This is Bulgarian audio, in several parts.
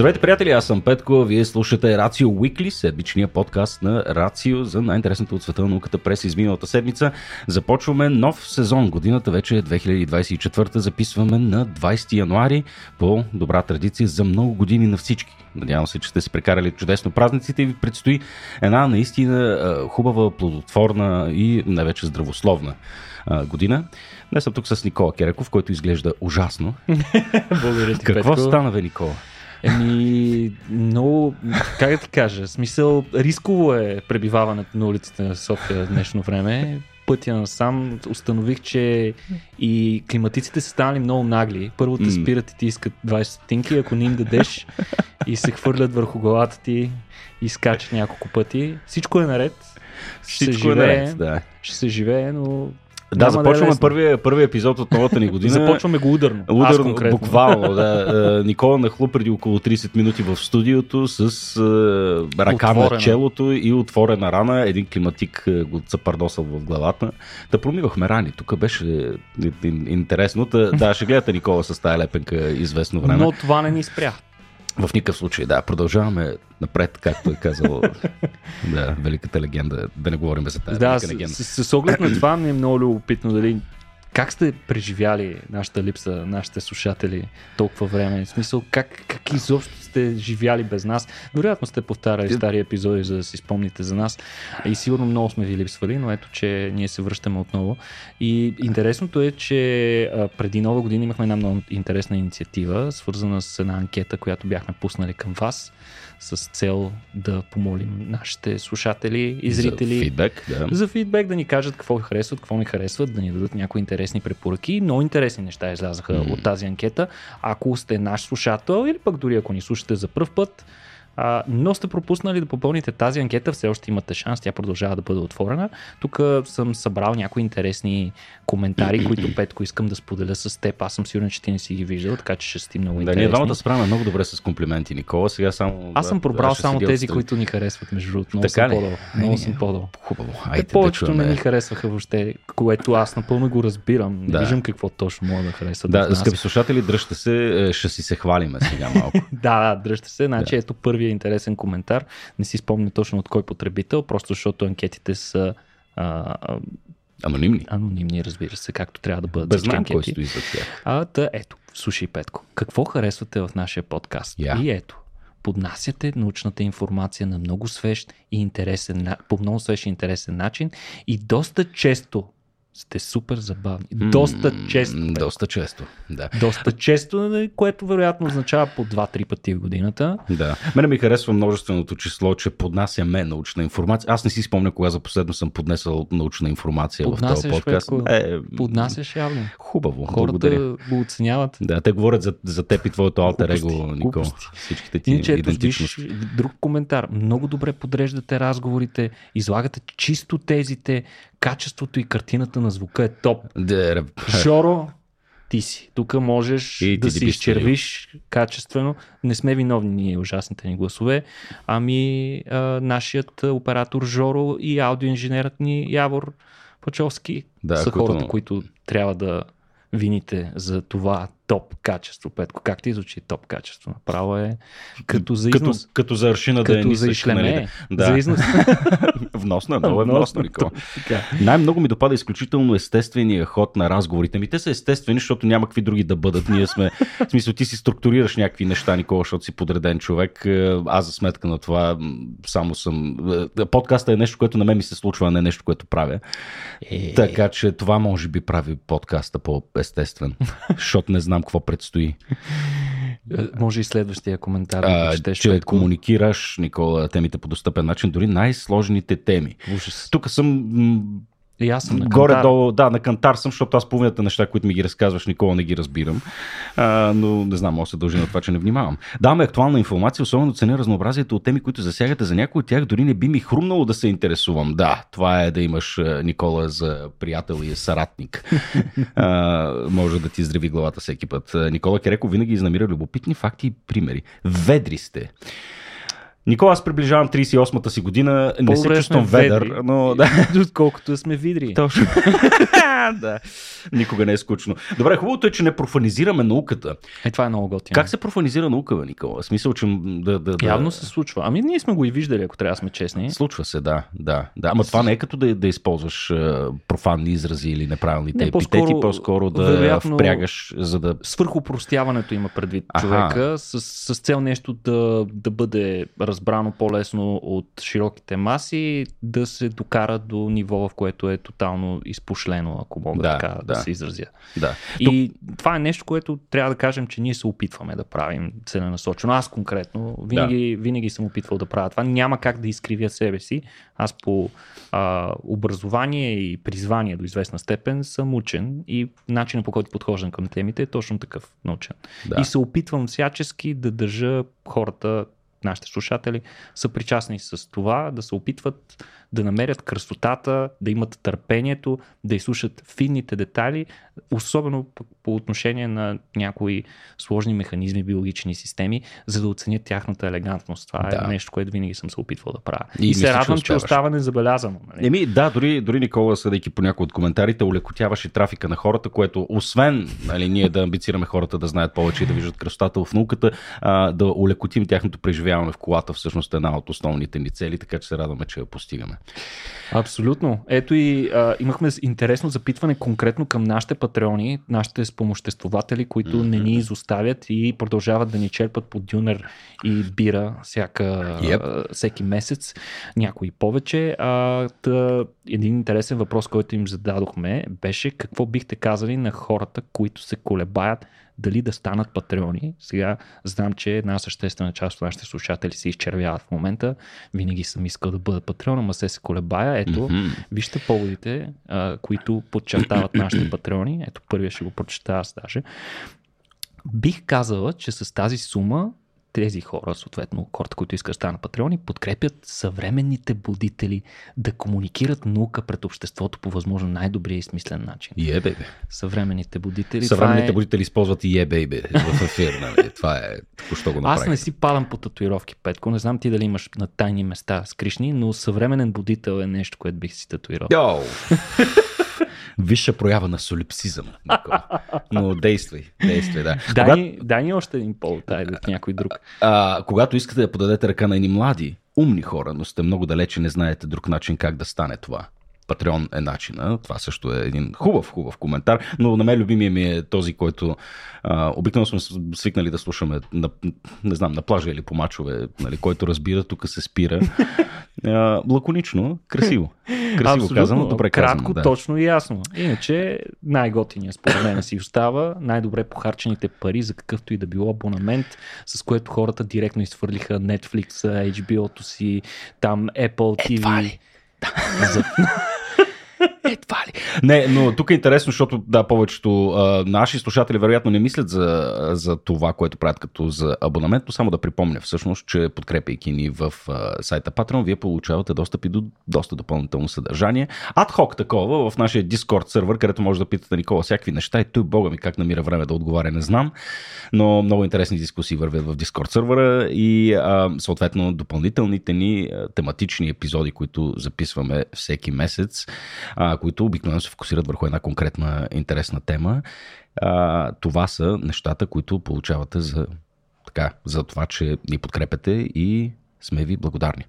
Здравейте, приятели, аз съм Петко. Вие слушате Рацио Weekly, седмичния подкаст на Рацио за най-интересното от света на науката през изминалата седмица. Започваме нов сезон. Годината вече е 2024. Записваме на 20 януари по добра традиция за много години на всички. Надявам се, че сте се прекарали чудесно празниците и ви предстои една наистина хубава, плодотворна и най-вече здравословна година. Днес съм тук с Никола Кереков, който изглежда ужасно. Благодаря ти, Какво Петко. стана, бе, Никола? Еми, много, как да ти кажа, смисъл, рисково е пребиваването на улиците на София в днешно време. Пътя насам установих, че и климатиците са станали много нагли. Първо те спират и ти искат 20 стотинки, ако не им дадеш и се хвърлят върху главата ти и скачат няколко пъти. Всичко е наред. Всичко е наред, да. ще се живее, но Да, няма започваме да е първия, първия епизод от новата ни година. Започваме го ударно. Ударно, буквално, да. Е, Никола нахлу преди около 30 минути в студиото с е, ръка на челото и отворена рана. Един климатик е, го запардосал в главата. Да промивахме рани. Тук беше интересно. Да, ще гледате Никола с тая лепенка известно време. Но това не ни спря. В никакъв случай, да. Продължаваме напред, както е казал да, великата легенда. Да не говорим за тази Да, велика с, легенда. с, с оглед на това ми е много любопитно дали как сте преживяли нашата липса, нашите слушатели толкова време? В смисъл, как, как изобщо сте живяли без нас? Вероятно сте повтаряли стари епизоди, за да си спомните за нас. И сигурно много сме ви липсвали, но ето, че ние се връщаме отново. И интересното е, че преди нова година имахме една много интересна инициатива, свързана с една анкета, която бяхме пуснали към вас с цел да помолим нашите слушатели и зрители За фидбек, да. за фидбек да ни кажат какво харесват, какво не харесват, да ни дадат някои интересни препоръки. Много интересни неща излязаха М. от тази анкета. Ако сте наш слушател или пък дори ако ни слушате за първ път, а, но сте пропуснали да попълните тази анкета, все още имате шанс, тя продължава да бъде отворена. Тук съм събрал някои интересни коментари, които Петко искам да споделя с теб. Аз съм сигурен, че ти не си ги виждал, така че ще си много Да, интересни. ние двамата справяме много добре с комплименти, Никола. Сега само. Аз съм пробрал само тези, отстрани. които ни харесват, между другото. Много Така съм. Ай, Много не. съм по-долу. Хубаво. Те Айде, да повечето не чуем. ни харесваха въобще, което аз напълно го разбирам. Не Да. виждам какво точно мога да харесват. Да, скъпи слушатели, дръжте се, е, ще си се хвалиме сега малко. да, да, дръжте се. Значи ето първия интересен коментар. Не си спомня точно от кой потребител, просто защото анкетите са а, а, Анонимни. анонимни, разбира се, както трябва да бъдат Без знам кой стои за тях. А, та, ето, слушай Петко, какво харесвате в нашия подкаст? Я. И ето, поднасяте научната информация на много свеж и интересен, по много свеж и интересен начин и доста често сте супер забавни. Доста често. Доста често, да. Доста често, което вероятно означава по 2-3 пъти в годината. Да. Мене ми харесва множественото число, че поднасяме научна информация. Аз не си спомня кога за последно съм поднесъл научна информация в този Поднасяш, подкаст. Петко. Е, Поднасяш явно. Хубаво, Хората благодаря. го оценяват. Да, те говорят за, за теб и твоето алтер его, глупости. Всичките ти Иначе, ето, идентичности. виж, друг коментар. Много добре подреждате разговорите, излагате чисто тезите, качеството и картината на звука е топ. Да, Жоро, ти си. Тук можеш И да си изчервиш качествено. Не сме виновни ние, ужасните ни гласове, ами а, нашият оператор Жоро и аудиоинженерът ни Явор Пачовски Да, са които- хората, които трябва да вините за това топ качество. Петко, как ти звучи топ качество? Направо е като за като, износ. като за аршина да е Като за нисък. ишлеме. нали? Да. За износ. Вносно е, много е вносно, Никола. Най-много ми допада изключително естествения ход на разговорите ми. Те са естествени, защото няма какви други да бъдат. Ние сме, в смисъл, ти си структурираш някакви неща, Никола, защото си подреден човек. Е, Аз за сметка на това само съм... е, Подкаста е нещо, което на мен ми се случва, а не нещо, което правя. Е, Така че това може би прави подкаста по-естествен, защото не знам какво предстои. е, Може и следващия коментар да А, четеш. че Петко. комуникираш, Никола, темите по достъпен начин, дори най-сложните теми. Ужас. Тук съм И аз съм на Горе-долу, да, на кантар съм, защото аз половината неща, които ми ги разказваш, Никола не ги разбирам. А, но не знам, може се дължи на това, че не внимавам. Даваме актуална информация, особено ценя разнообразието от теми, които засягате. За някои от тях дори не би ми хрумнало да се интересувам. Да, това е да имаш Никола за приятел и съратник. а, може да ти здрави главата всеки път. Никола Кереко винаги изнамира любопитни факти и примери. Ведри сте. Никола, аз приближавам 38-та си година, не се чувствам ведър, ведри. но да. Отколкото сме видри. Точно. да. Никога не е скучно. Добре, хубавото е, че не профанизираме науката. Е, това е много готино. Как се профанизира наука, бе, Никола? Смисъл, че да, да, да... Явно се случва. Ами ние сме го и виждали, ако трябва да сме честни. Случва се, да, да, да. Ама това не е като да, да използваш профанни изрази или неправилните Не, епитети, по-скоро, по-скоро да вероятно, впрягаш, за да... Свърхопростяването има предвид човека с, с цел нещо да, да бъде разбрано по-лесно от широките маси, да се докара до ниво, в което е тотално изпошлено, ако мога Да, така да, да. се изразя. Да. И това е нещо, което трябва да кажем, че ние се опитваме да правим целенасочено. Аз конкретно винаги, да. винаги съм опитвал да правя това. Няма как да изкривя себе си. Аз по а, образование и призвание до известна степен съм учен и начинът по който подхождам към темите е точно такъв научен. Да. И се опитвам всячески да държа хората, нашите слушатели, са причастни с това, да се опитват да намерят красотата, да имат търпението, да изслушат финните детайли, особено по, отношение на някои сложни механизми, биологични системи, за да оценят тяхната елегантност. Това Да. е нещо, което винаги съм се опитвал да правя. И И, се че радвам, че успяваш. остава незабелязано. Нали? Еми, да, дори, дори Никола, съдейки по някои от коментарите, улекотяваше трафика на хората, което освен нали, ние да амбицираме хората да знаят повече и да виждат красотата в науката, а, да улекотим тяхното преживяване в колата, всъщност е една от основните ни цели, така че се радваме, че я постигаме. Абсолютно. Ето и а, имахме интересно запитване конкретно към нашите патреони, нашите спомоществователи, които mm-hmm. не ни изоставят и продължават да ни черпат по дюнер и бира всяка, Yep. всеки месец, някои повече. А, та, един интересен въпрос, който им зададохме, беше какво бихте казали на хората, които се колебаят дали да станат патреони. Сега знам, че една съществена част от нашите слушатели се изчервяват в момента. Винаги съм искал да бъда патреон, ама се се колебая. Ето, Мгм. вижте поводите, а, които подчертават нашите патреони. Ето, първия ще го прочета аз даже. Бих казала, че с тази сума тези хора, съответно хората, които искат да станат патреони, подкрепят съвременните будители да комуникират наука пред обществото по възможно най-добрия и смислен начин. Е, бейбе. Съвременните будители. Съвременните е... будители използват и е, бейбе в ефир. Нали? Това е току-що го Аз направих. не си падам по татуировки, Петко. Не знам ти дали имаш на тайни места скришни, но съвременен будител е нещо, което бих си татуирал. Йоу! Висша проява на солипсизъм. Но действай, действай, да. Дай, Когато- ни, дай ни още един повод, айде от някой друг. а, когато искате да подадете ръка на едни млади, умни хора, но сте много далече, не знаете друг начин как да стане това. Патреон е начина. Това също е един хубав, хубав коментар. Но на мен любимия ми е този, който а, обикновено сме свикнали да слушаме на, не знам, на плажа или по мачове, нали, който разбира, тук се спира. А, лаконично, красиво. Красиво казано, добре Кратко, казано. Да. точно и ясно. Иначе най-готиният според мен си остава най-добре похарчените пари за какъвто и да било абонамент, с което хората директно изхвърлиха Netflix, HBO-то си, там Apple TV. Едва ли. За... Едва ли. Не, но тук е интересно, защото да, повечето а, наши слушатели вероятно не мислят за, за това, което правят като за абонамент, но само да припомня всъщност, че подкрепяйки ни в а, сайта Patreon, вие получавате достъп и до доста допълнително съдържание. Адхок такова в нашия Discord сервер, където може да питате Никола всякакви неща и той, бога ми, как намира време да отговаря, не знам, но много интересни дискусии вървят в Discord сервера и а, съответно допълнителните ни тематични епизоди, които записваме всеки месец, а, които обикновено се фокусират върху една конкретна интересна тема. А, това са нещата, които получавате за, така, за това, че ни подкрепяте и сме ви благодарни.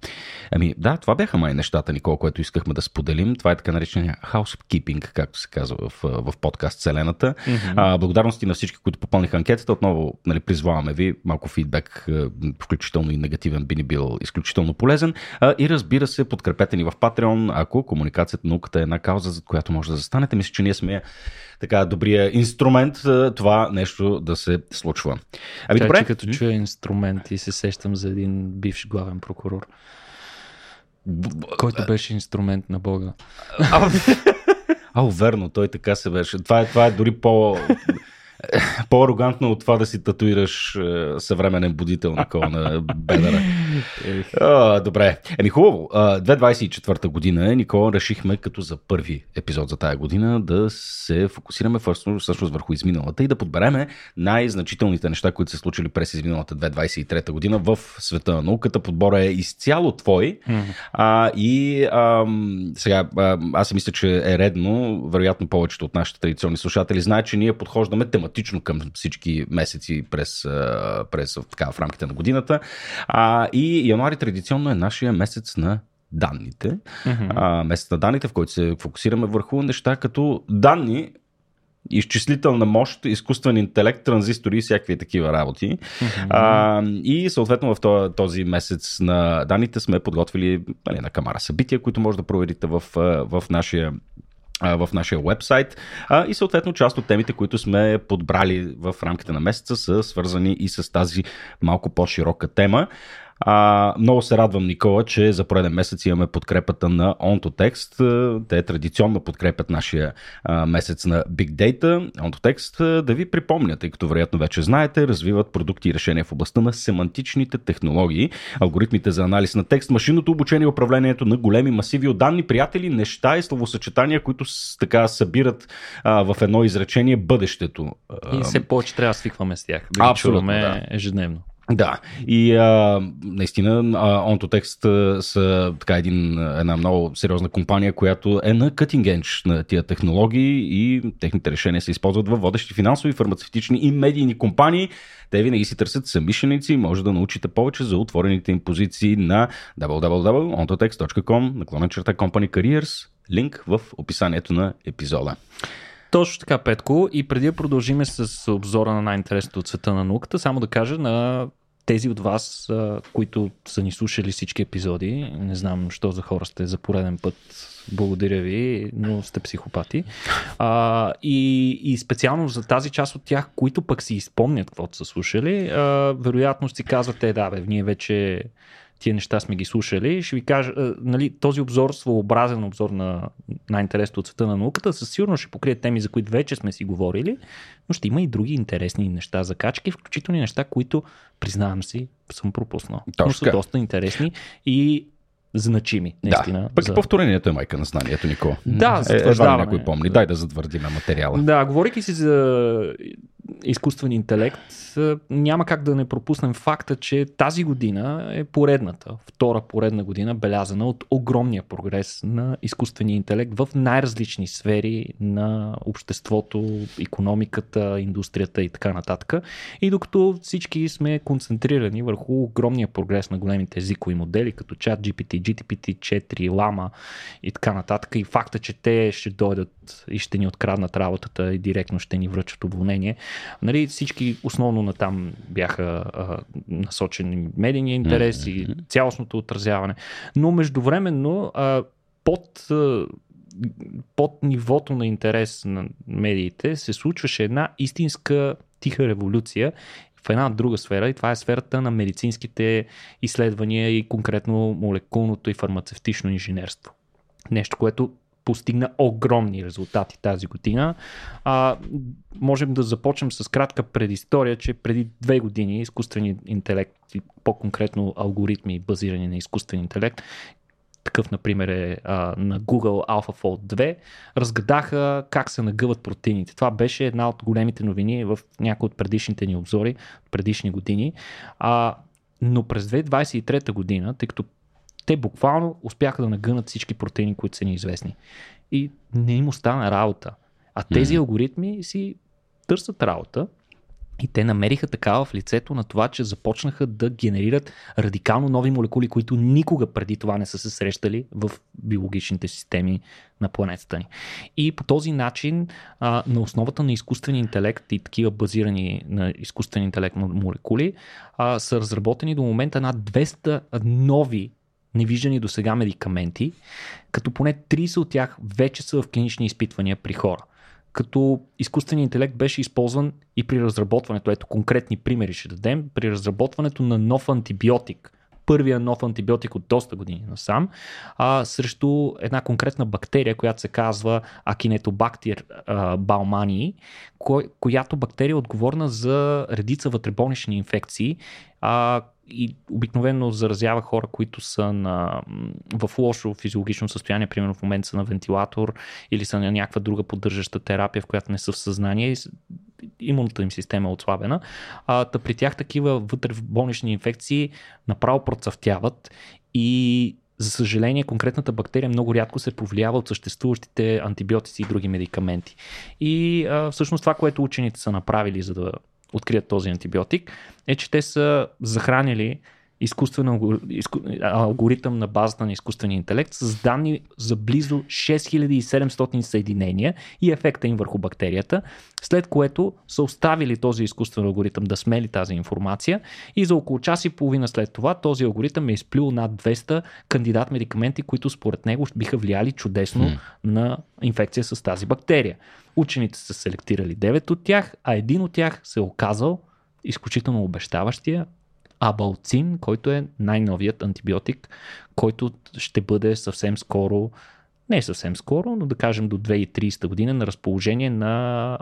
Ами да, това бяха май нещата, Никола, което искахме да споделим. Това е така наречения housekeeping, както се казва в, в подкаст Вселената. Mm-hmm. А, благодарности на всички, които попълниха анкетата. Отново нали, призваваме ви. Малко фидбек, включително и негативен, би ни бил изключително полезен. А, и разбира се, подкрепете ни в Patreon, ако комуникацията, науката е една кауза, за която може да застанете. Мисля, че ние сме така добрия инструмент това нещо да се случва. Ами Тя, добре. че като чуя инструмент и се сещам за един бивш главен прокурор, който беше инструмент на Бога. А, верно, той така се беше. Това е, това е дори по... По-арогантно от това да си татуираш е, съвременен будител на бедъра. А, добре. Еми хубаво. А, 2024 година Никола решихме като за първи епизод за тая година да се фокусираме всъщност върху изминалата и да подбереме най-значителните неща, които се случили през изминалата 2023 година в света на науката. Подбора е изцяло твой. Mm-hmm. А, и а, сега аз мисля, че е редно, вероятно повечето от нашите традиционни слушатели знаят, че ние подхождаме тематично към всички месеци през, през така, в рамките на годината. А, и януари традиционно е нашия месец на данните. Mm-hmm. А, месец на данните, в който се фокусираме върху неща като данни, изчислителна мощ, изкуствен интелект, транзистори и всякакви такива работи. Mm-hmm. А, и съответно в този, този месец на данните сме подготвили нали, на камара събития, които може да проверите в, в нашия в нашия вебсайт и съответно част от темите, които сме подбрали в рамките на месеца са свързани и с тази малко по-широка тема. А, много се радвам, Никола, че за пореден месец имаме подкрепата на OntoText. Те традиционно подкрепят нашия а, месец на Big Data. OntoText, да ви припомня, тъй като вероятно вече знаете, развиват продукти и решения в областта на семантичните технологии, алгоритмите за анализ на текст, машинното обучение и управлението на големи масиви от данни, приятели, неща и словосъчетания, които така събират а, в едно изречение бъдещето. И все повече трябва да свикваме с тях. Да Абсолютно, да. ежедневно. Да, и а, наистина OntoText са така един, една много сериозна компания, която е на cutting edge на тия технологии и техните решения се използват във водещи финансови, фармацевтични и медийни компании. Те винаги си търсят самишленици и може да научите повече за отворените им позиции на www.ontotext.com наклонен черта Company Careers. Линк в описанието на епизода. Точно така, Петко. И преди да продължиме с обзора на най-интересното от света на науката, само да кажа на тези от вас, които са ни слушали всички епизоди, не знам, що за хора сте за пореден път, благодаря ви, но сте психопати. А, и, и специално за тази част от тях, които пък си изпомнят каквото са слушали, а, вероятно си казвате, да, бе, ние вече тия неща сме ги слушали. Ще ви кажа, нали, този обзор, своеобразен обзор на най-интересното от света на науката, със сигурност ще покрие теми, за които вече сме си говорили, но ще има и други интересни неща за качки, включително и неща, които, признавам си, съм пропуснал. Точно. Но са доста интересни и значими, наистина. Да, пък за... повторението е майка на знанието, Нико. Да, е, едва някой помни. Дай да затвърдиме материала. Да, говорейки си за изкуствен интелект, няма как да не пропуснем факта, че тази година е поредната, втора поредна година, белязана от огромния прогрес на изкуствения интелект в най-различни сфери на обществото, економиката, индустрията и така нататък. И докато всички сме концентрирани върху огромния прогрес на големите езикови модели, като чат GPT, GPT-4, Lama и така нататък, и факта, че те ще дойдат и ще ни откраднат работата и директно ще ни връчат уволнение, Нали, всички основно на там бяха а, насочени медийния интерес mm-hmm. и цялостното отразяване. Но междувременно а, под а, под нивото на интерес на медиите се случваше една истинска тиха революция в една друга сфера и това е сферата на медицинските изследвания и конкретно молекулното и фармацевтично инженерство. Нещо, което постигна огромни резултати тази година. А, можем да започнем с кратка предистория, че преди две години изкуственият интелект и по-конкретно алгоритми базирани на изкуствен интелект, такъв, например, е а, на Google AlphaFold 2, разгадаха как се нагъват протеините. Това беше една от големите новини в някои от предишните ни обзори, предишни години. А, но през 2023 година, тъй като те буквално успяха да нагънат всички протеини, които са ни известни. И не им остана работа. А тези mm. алгоритми си търсят работа и те намериха такава в лицето на това, че започнаха да генерират радикално нови молекули, които никога преди това не са се срещали в биологичните системи на планетата ни. И по този начин, а, на основата на изкуствен интелект и такива базирани на изкуствен интелект молекули, а, са разработени до момента над 200 нови невиждани до сега медикаменти, като поне 30 от тях вече са в клинични изпитвания при хора. Като изкуственият интелект беше използван и при разработването, ето конкретни примери ще дадем, при разработването на нов антибиотик, първия нов антибиотик от доста години насам, а, срещу една конкретна бактерия, която се казва Акинетобактер баумании, кой, която бактерия е отговорна за редица вътреболнични инфекции, а, и обикновено заразява хора, които са на, в лошо физиологично състояние, примерно в момента са на вентилатор или са на някаква друга поддържаща терапия, в която не са в съзнание и имунната им система е отслабена. А, та при тях такива вътре в болнични инфекции направо процъфтяват и за съжаление, конкретната бактерия много рядко се повлиява от съществуващите антибиотици и други медикаменти. И а, всъщност това, което учените са направили, за да открият този антибиотик, е, че те са захранили изкуствен алгоритъм на базата на изкуствения интелект с данни за близо 6700 съединения и ефекта им върху бактерията, след което са оставили този изкуствен алгоритъм да смели тази информация и за около час и половина след това този алгоритъм е изплюл над 200 кандидат медикаменти, които според него биха влияли чудесно hmm. на инфекция с тази бактерия. Учените са селектирали 9 от тях, а един от тях се е оказал изключително обещаващия Абалцин, който е най-новият антибиотик, който ще бъде съвсем скоро, не съвсем скоро, но да кажем до 2030 година на разположение на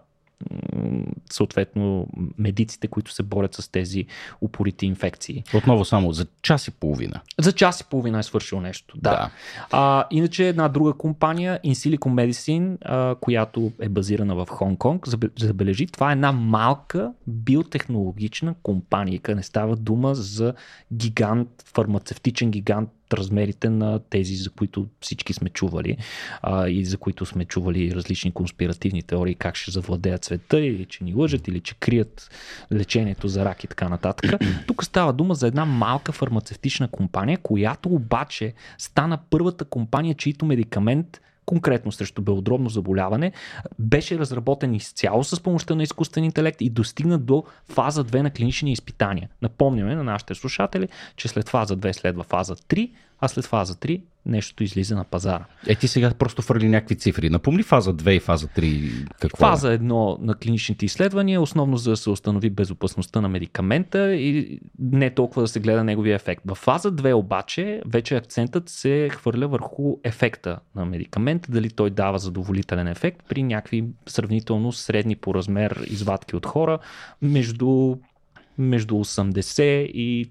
съответно медиците, които се борят с тези упорити инфекции. Отново само за час и половина. За час и половина е свършил нещо, да. да. А, иначе една друга компания, Insilico Medicine, а, която е базирана в Хонг-Конг, забележи, това е една малка биотехнологична компания. Не става дума за гигант, фармацевтичен гигант размерите на тези, за които всички сме чували а, и за които сме чували различни конспиративни теории, как ще завладеят света или че ни лъжат или че крият лечението за рак и така нататък. Тук става дума за една малка фармацевтична компания, която обаче стана първата компания, чийто медикамент конкретно срещу белодробно заболяване, беше разработен изцяло с помощта на изкуствен интелект и достигна до фаза 2 на клинични изпитания. Напомняме на нашите слушатели, че след фаза 2 следва фаза 3, а след фаза 3 нещото излиза на пазара. Е, ти сега просто фърли някакви цифри. Напомни фаза 2 и фаза 3 какво е? Фаза 1 на клиничните изследвания основно за да се установи безопасността на медикамента и не толкова да се гледа неговия ефект. В фаза 2 обаче вече акцентът се хвърля върху ефекта на медикамента, дали той дава задоволителен ефект при някакви сравнително средни по размер извадки от хора между между 80 и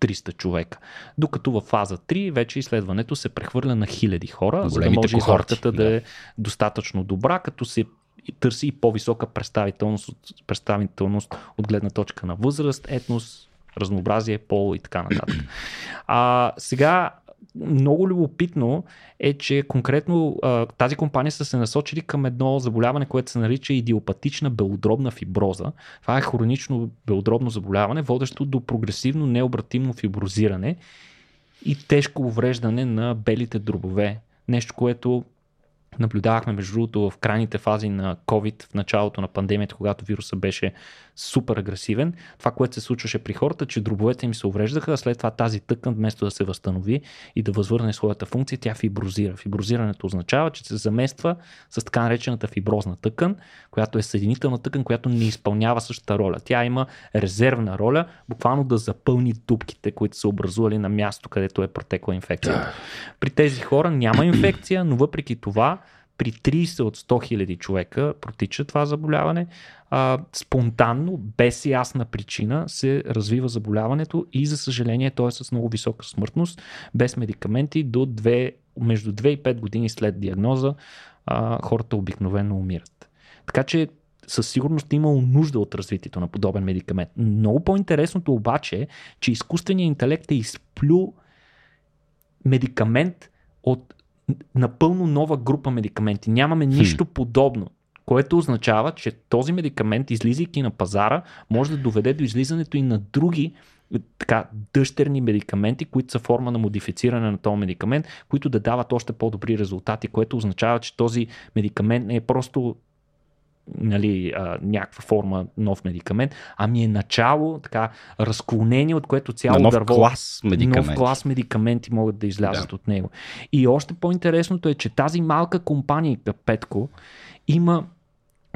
300 човека. Докато в фаза 3 вече изследването се прехвърля на хиляди хора, за да може изходката да. да е достатъчно добра, като се търси и по-висока представителност, представителност от гледна точка на възраст, етнос, разнообразие, пол и така нататък. А, сега много любопитно е, че конкретно тази компания са се насочили към едно заболяване, което се нарича идиопатична белодробна фиброза. Това е хронично белодробно заболяване, водещо до прогресивно необратимно фиброзиране и тежко увреждане на белите дробове. Нещо, което наблюдавахме между другото в крайните фази на COVID в началото на пандемията, когато вируса беше супер агресивен. Това, което се случваше при хората, че дробовете им се увреждаха, а след това тази тъкан, вместо да се възстанови и да възвърне своята функция, тя фиброзира. Фиброзирането означава, че се замества с така наречената фиброзна тъкан, която е съединителна тъкан, която не изпълнява същата роля. Тя има резервна роля, буквално да запълни дупките, които са образували на място, където е протекла инфекцията. При тези хора няма инфекция, но въпреки това при 30 от 100 хиляди човека протича това заболяване, а, спонтанно, без ясна причина, се развива заболяването и за съжаление то е с много висока смъртност, без медикаменти до 2, между 2 и 5 години след диагноза а, хората обикновено умират. Така че със сигурност имало нужда от развитието на подобен медикамент. Много по-интересното обаче е, че изкуственият интелект е изплю медикамент от напълно нова група медикаменти. Нямаме нищо хм. подобно. Което означава, че този медикамент, излизайки на пазара, може да доведе до излизането и на други така, дъщерни медикаменти, които са форма на модифициране на този медикамент, които да дават още по-добри резултати, което означава, че този медикамент не е просто нали, а, някаква форма нов медикамент, ами е начало, така, разклонение, от което цяло нов дърво, клас медикаменти. нов клас медикаменти могат да излязат да. от него. И още по-интересното е, че тази малка компания, Петко, има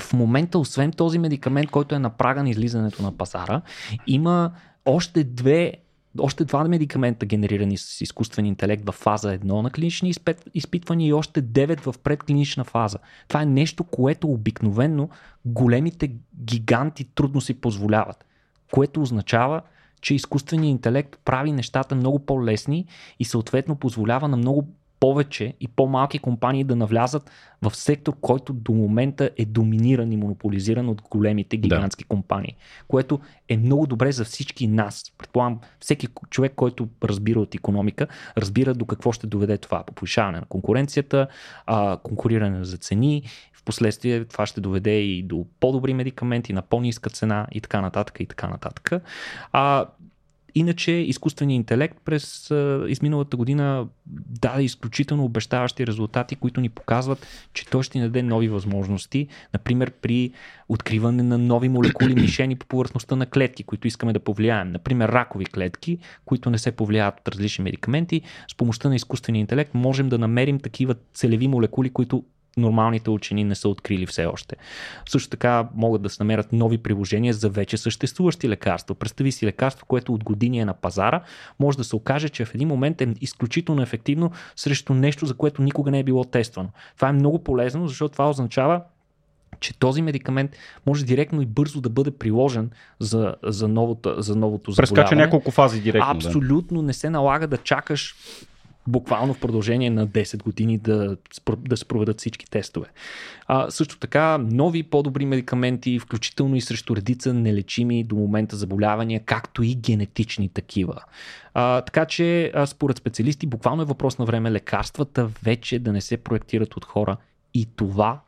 в момента, освен този медикамент, който е на прага на излизането на пазара, има още две още два медикамента генерирани с изкуствен интелект в фаза 1 на клинични изпитвания и още 9 в предклинична фаза. Това е нещо, което обикновенно големите гиганти трудно си позволяват, което означава, че изкуственият интелект прави нещата много по-лесни и съответно позволява на много повече и по-малки компании да навлязат в сектор, който до момента е доминиран и монополизиран от големите гигантски да. компании, което е много добре за всички нас. Предполагам, всеки човек, който разбира от економика, разбира до какво ще доведе това. По повишаване на конкуренцията, а, конкуриране за цени, в последствие това ще доведе и до по-добри медикаменти на по-ниска цена и така нататък и така нататък. А, Иначе изкуственият интелект през а, изминалата година даде изключително обещаващи резултати, които ни показват, че той ще ни даде нови възможности. Например, при откриване на нови молекули мишени по повърхността на клетки, които искаме да повлияем. Например, ракови клетки, които не се повлияват от различни медикаменти. С помощта на изкуствения интелект можем да намерим такива целеви молекули, които нормалните учени не са открили все още. Също така могат да се намерят нови приложения за вече съществуващи лекарства. Представи си лекарство, което от години е на пазара, може да се окаже, че в един момент е изключително ефективно срещу нещо, за което никога не е било тествано. Това е много полезно, защото това означава, че този медикамент може директно и бързо да бъде приложен за, за, новото, за новото заболяване. Прескача няколко фази директно. Абсолютно да. не се налага да чакаш буквално в продължение на 10 години да, да се проведат всички тестове. А, също така, нови по-добри медикаменти, включително и срещу редица нелечими до момента заболявания, както и генетични такива. А, така че, а, според специалисти, буквално е въпрос на време лекарствата вече да не се проектират от хора и това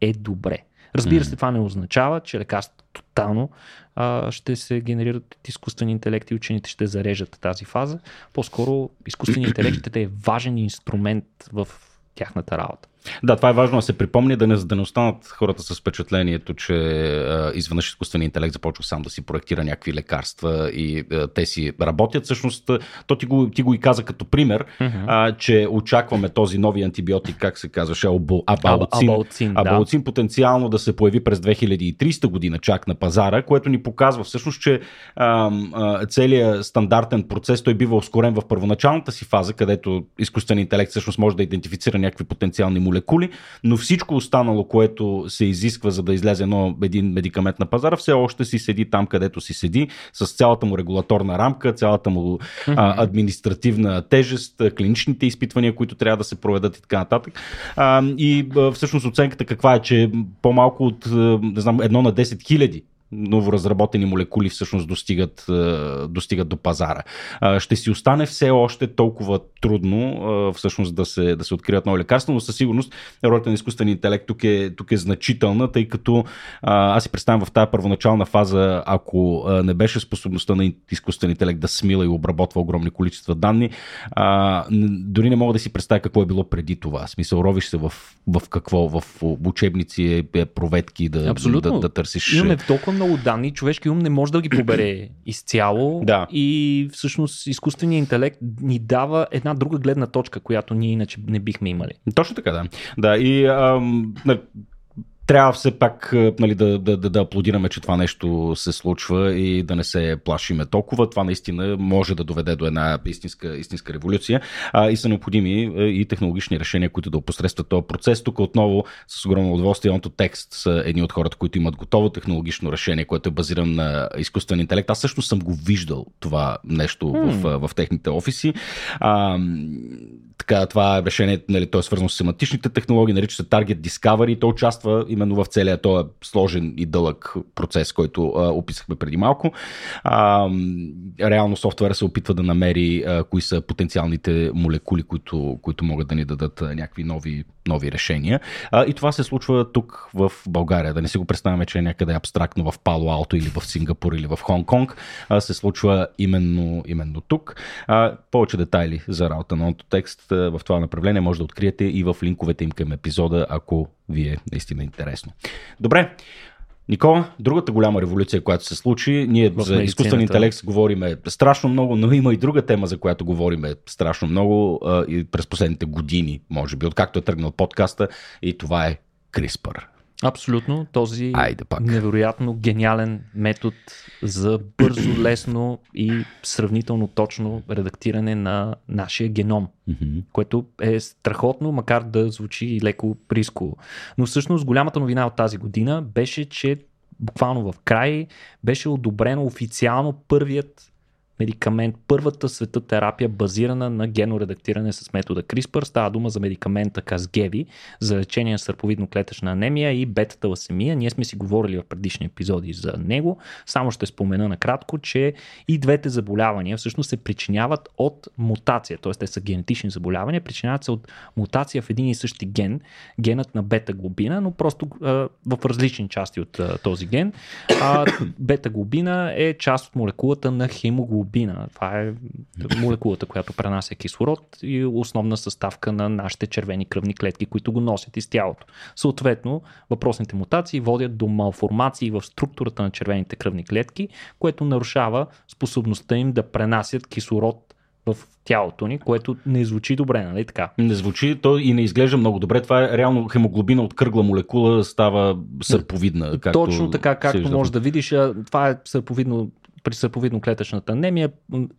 е добре. Разбира се, това не означава, че лекарствата тотално а, ще се генерират изкуствен интелект и учените ще зарежат тази фаза. По-скоро изкуственият интелект ще е важен инструмент в тяхната работа. Да, това е важно да се припомни, да не, да не останат хората с впечатлението, че а, изведнъж изкуственият интелект започва сам да си проектира някакви лекарства и а, те си работят. Всъщност, то ти го, ти го и каза като пример, а, че очакваме този нови антибиотик, как се казваше, абалцин, абалцин, абалцин да. потенциално да се появи през 2300 година чак на пазара, което ни показва всъщност, че а, а, целият стандартен процес той бива ускорен в първоначалната си фаза, където изкуственият интелект всъщност може да идентифицира някакви потенциални молекули, но всичко останало, което се изисква за да излезе едно, един медикамент на пазара, все още си седи там, където си седи, с цялата му регулаторна рамка, цялата му а, административна тежест, клиничните изпитвания, които трябва да се проведат и така нататък. А, и а, всъщност оценката каква е, че по-малко от не знам, едно на 10 хиляди новоразработени молекули всъщност достигат, достигат до пазара. Ще си остане все още толкова трудно всъщност да се, да се открият нови лекарства, но със сигурност ролята на изкуствения интелект тук е, тук е значителна, тъй като аз си представям в тази първоначална фаза, ако не беше способността на изкуствен интелект да смила и обработва огромни количества данни, дори не мога да си представя какво е било преди това. В смисъл, ровиш се в, в какво? В учебници, е, проветки да, Абсолютно. да, да търсиш. Имаме толкова много данни, човешки ум не може да ги побере изцяло. Да. И всъщност изкуственият интелект ни дава една друга гледна точка, която ние иначе не бихме имали. Точно така, да. Да, и ам, трябва все пак е, нали, да, да, да, да аплодираме, че това нещо се случва и да не се плашиме толкова. Това наистина може да доведе до една истинска, истинска революция а, и са необходими е, и технологични решения, които да опосредстват този процес. Тук отново с огромно удоволствие онто текст са едни от хората, които имат готово технологично решение, което е базирано на изкуствен интелект. Аз също съм го виждал това нещо mm. в, в техните офиси. А, така, това е решение, нали, то е свързано с семантичните технологии, нарича се Target Discovery и то участва именно в целия този сложен и дълъг процес, който а, описахме преди малко. А, реално софтуера се опитва да намери а, кои са потенциалните молекули, които, които могат да ни дадат а, някакви нови, нови решения. А, и това се случва тук в България. Да не си го представяме, че е някъде абстрактно в Пало Алто или в Сингапур или в Хонг Конг. Се случва именно, именно тук. А, повече детайли за работа на текст в това направление може да откриете и в линковете им към епизода, ако ви е наистина интересно. Добре, Никола, другата голяма революция, която се случи, ние в за изкуствен интелект говориме страшно много, но има и друга тема, за която говориме страшно много и през последните години, може би, откакто е тръгнал подкаста, и това е CRISPR. Абсолютно. Този Айде пак. невероятно гениален метод за бързо, лесно и сравнително точно редактиране на нашия геном, Мгм. което е страхотно, макар да звучи и леко приско. Но всъщност голямата новина от тази година беше, че буквално в край беше одобрено официално първият медикамент, първата света терапия, базирана на генно редактиране с метода CRISPR. Става дума за медикамента Казгеви за лечение на сърповидно-клетъчна анемия и бета-таласемия. Ние сме си говорили в предишни епизоди за него. Само ще спомена накратко, че и двете заболявания всъщност се причиняват от мутация, т.е. те са генетични заболявания, причиняват се от мутация в един и същи ген, генът на бета-глобина, но просто а, в различни части от а, този ген. А, бета-глобина е част от молекулата на хемоглобина. Това е молекулата, която пренася кислород и основна съставка на нашите червени кръвни клетки, които го носят из тялото. Съответно, въпросните мутации водят до малформации в структурата на червените кръвни клетки, което нарушава способността им да пренасят кислород в тялото ни, което не звучи добре, нали така? Не звучи то и не изглежда много добре. Това е реално хемоглобина от кръгла молекула става сърповидна. Както Точно така, както можеш да видиш, това е сърповидно при сърповидно-клетъчната анемия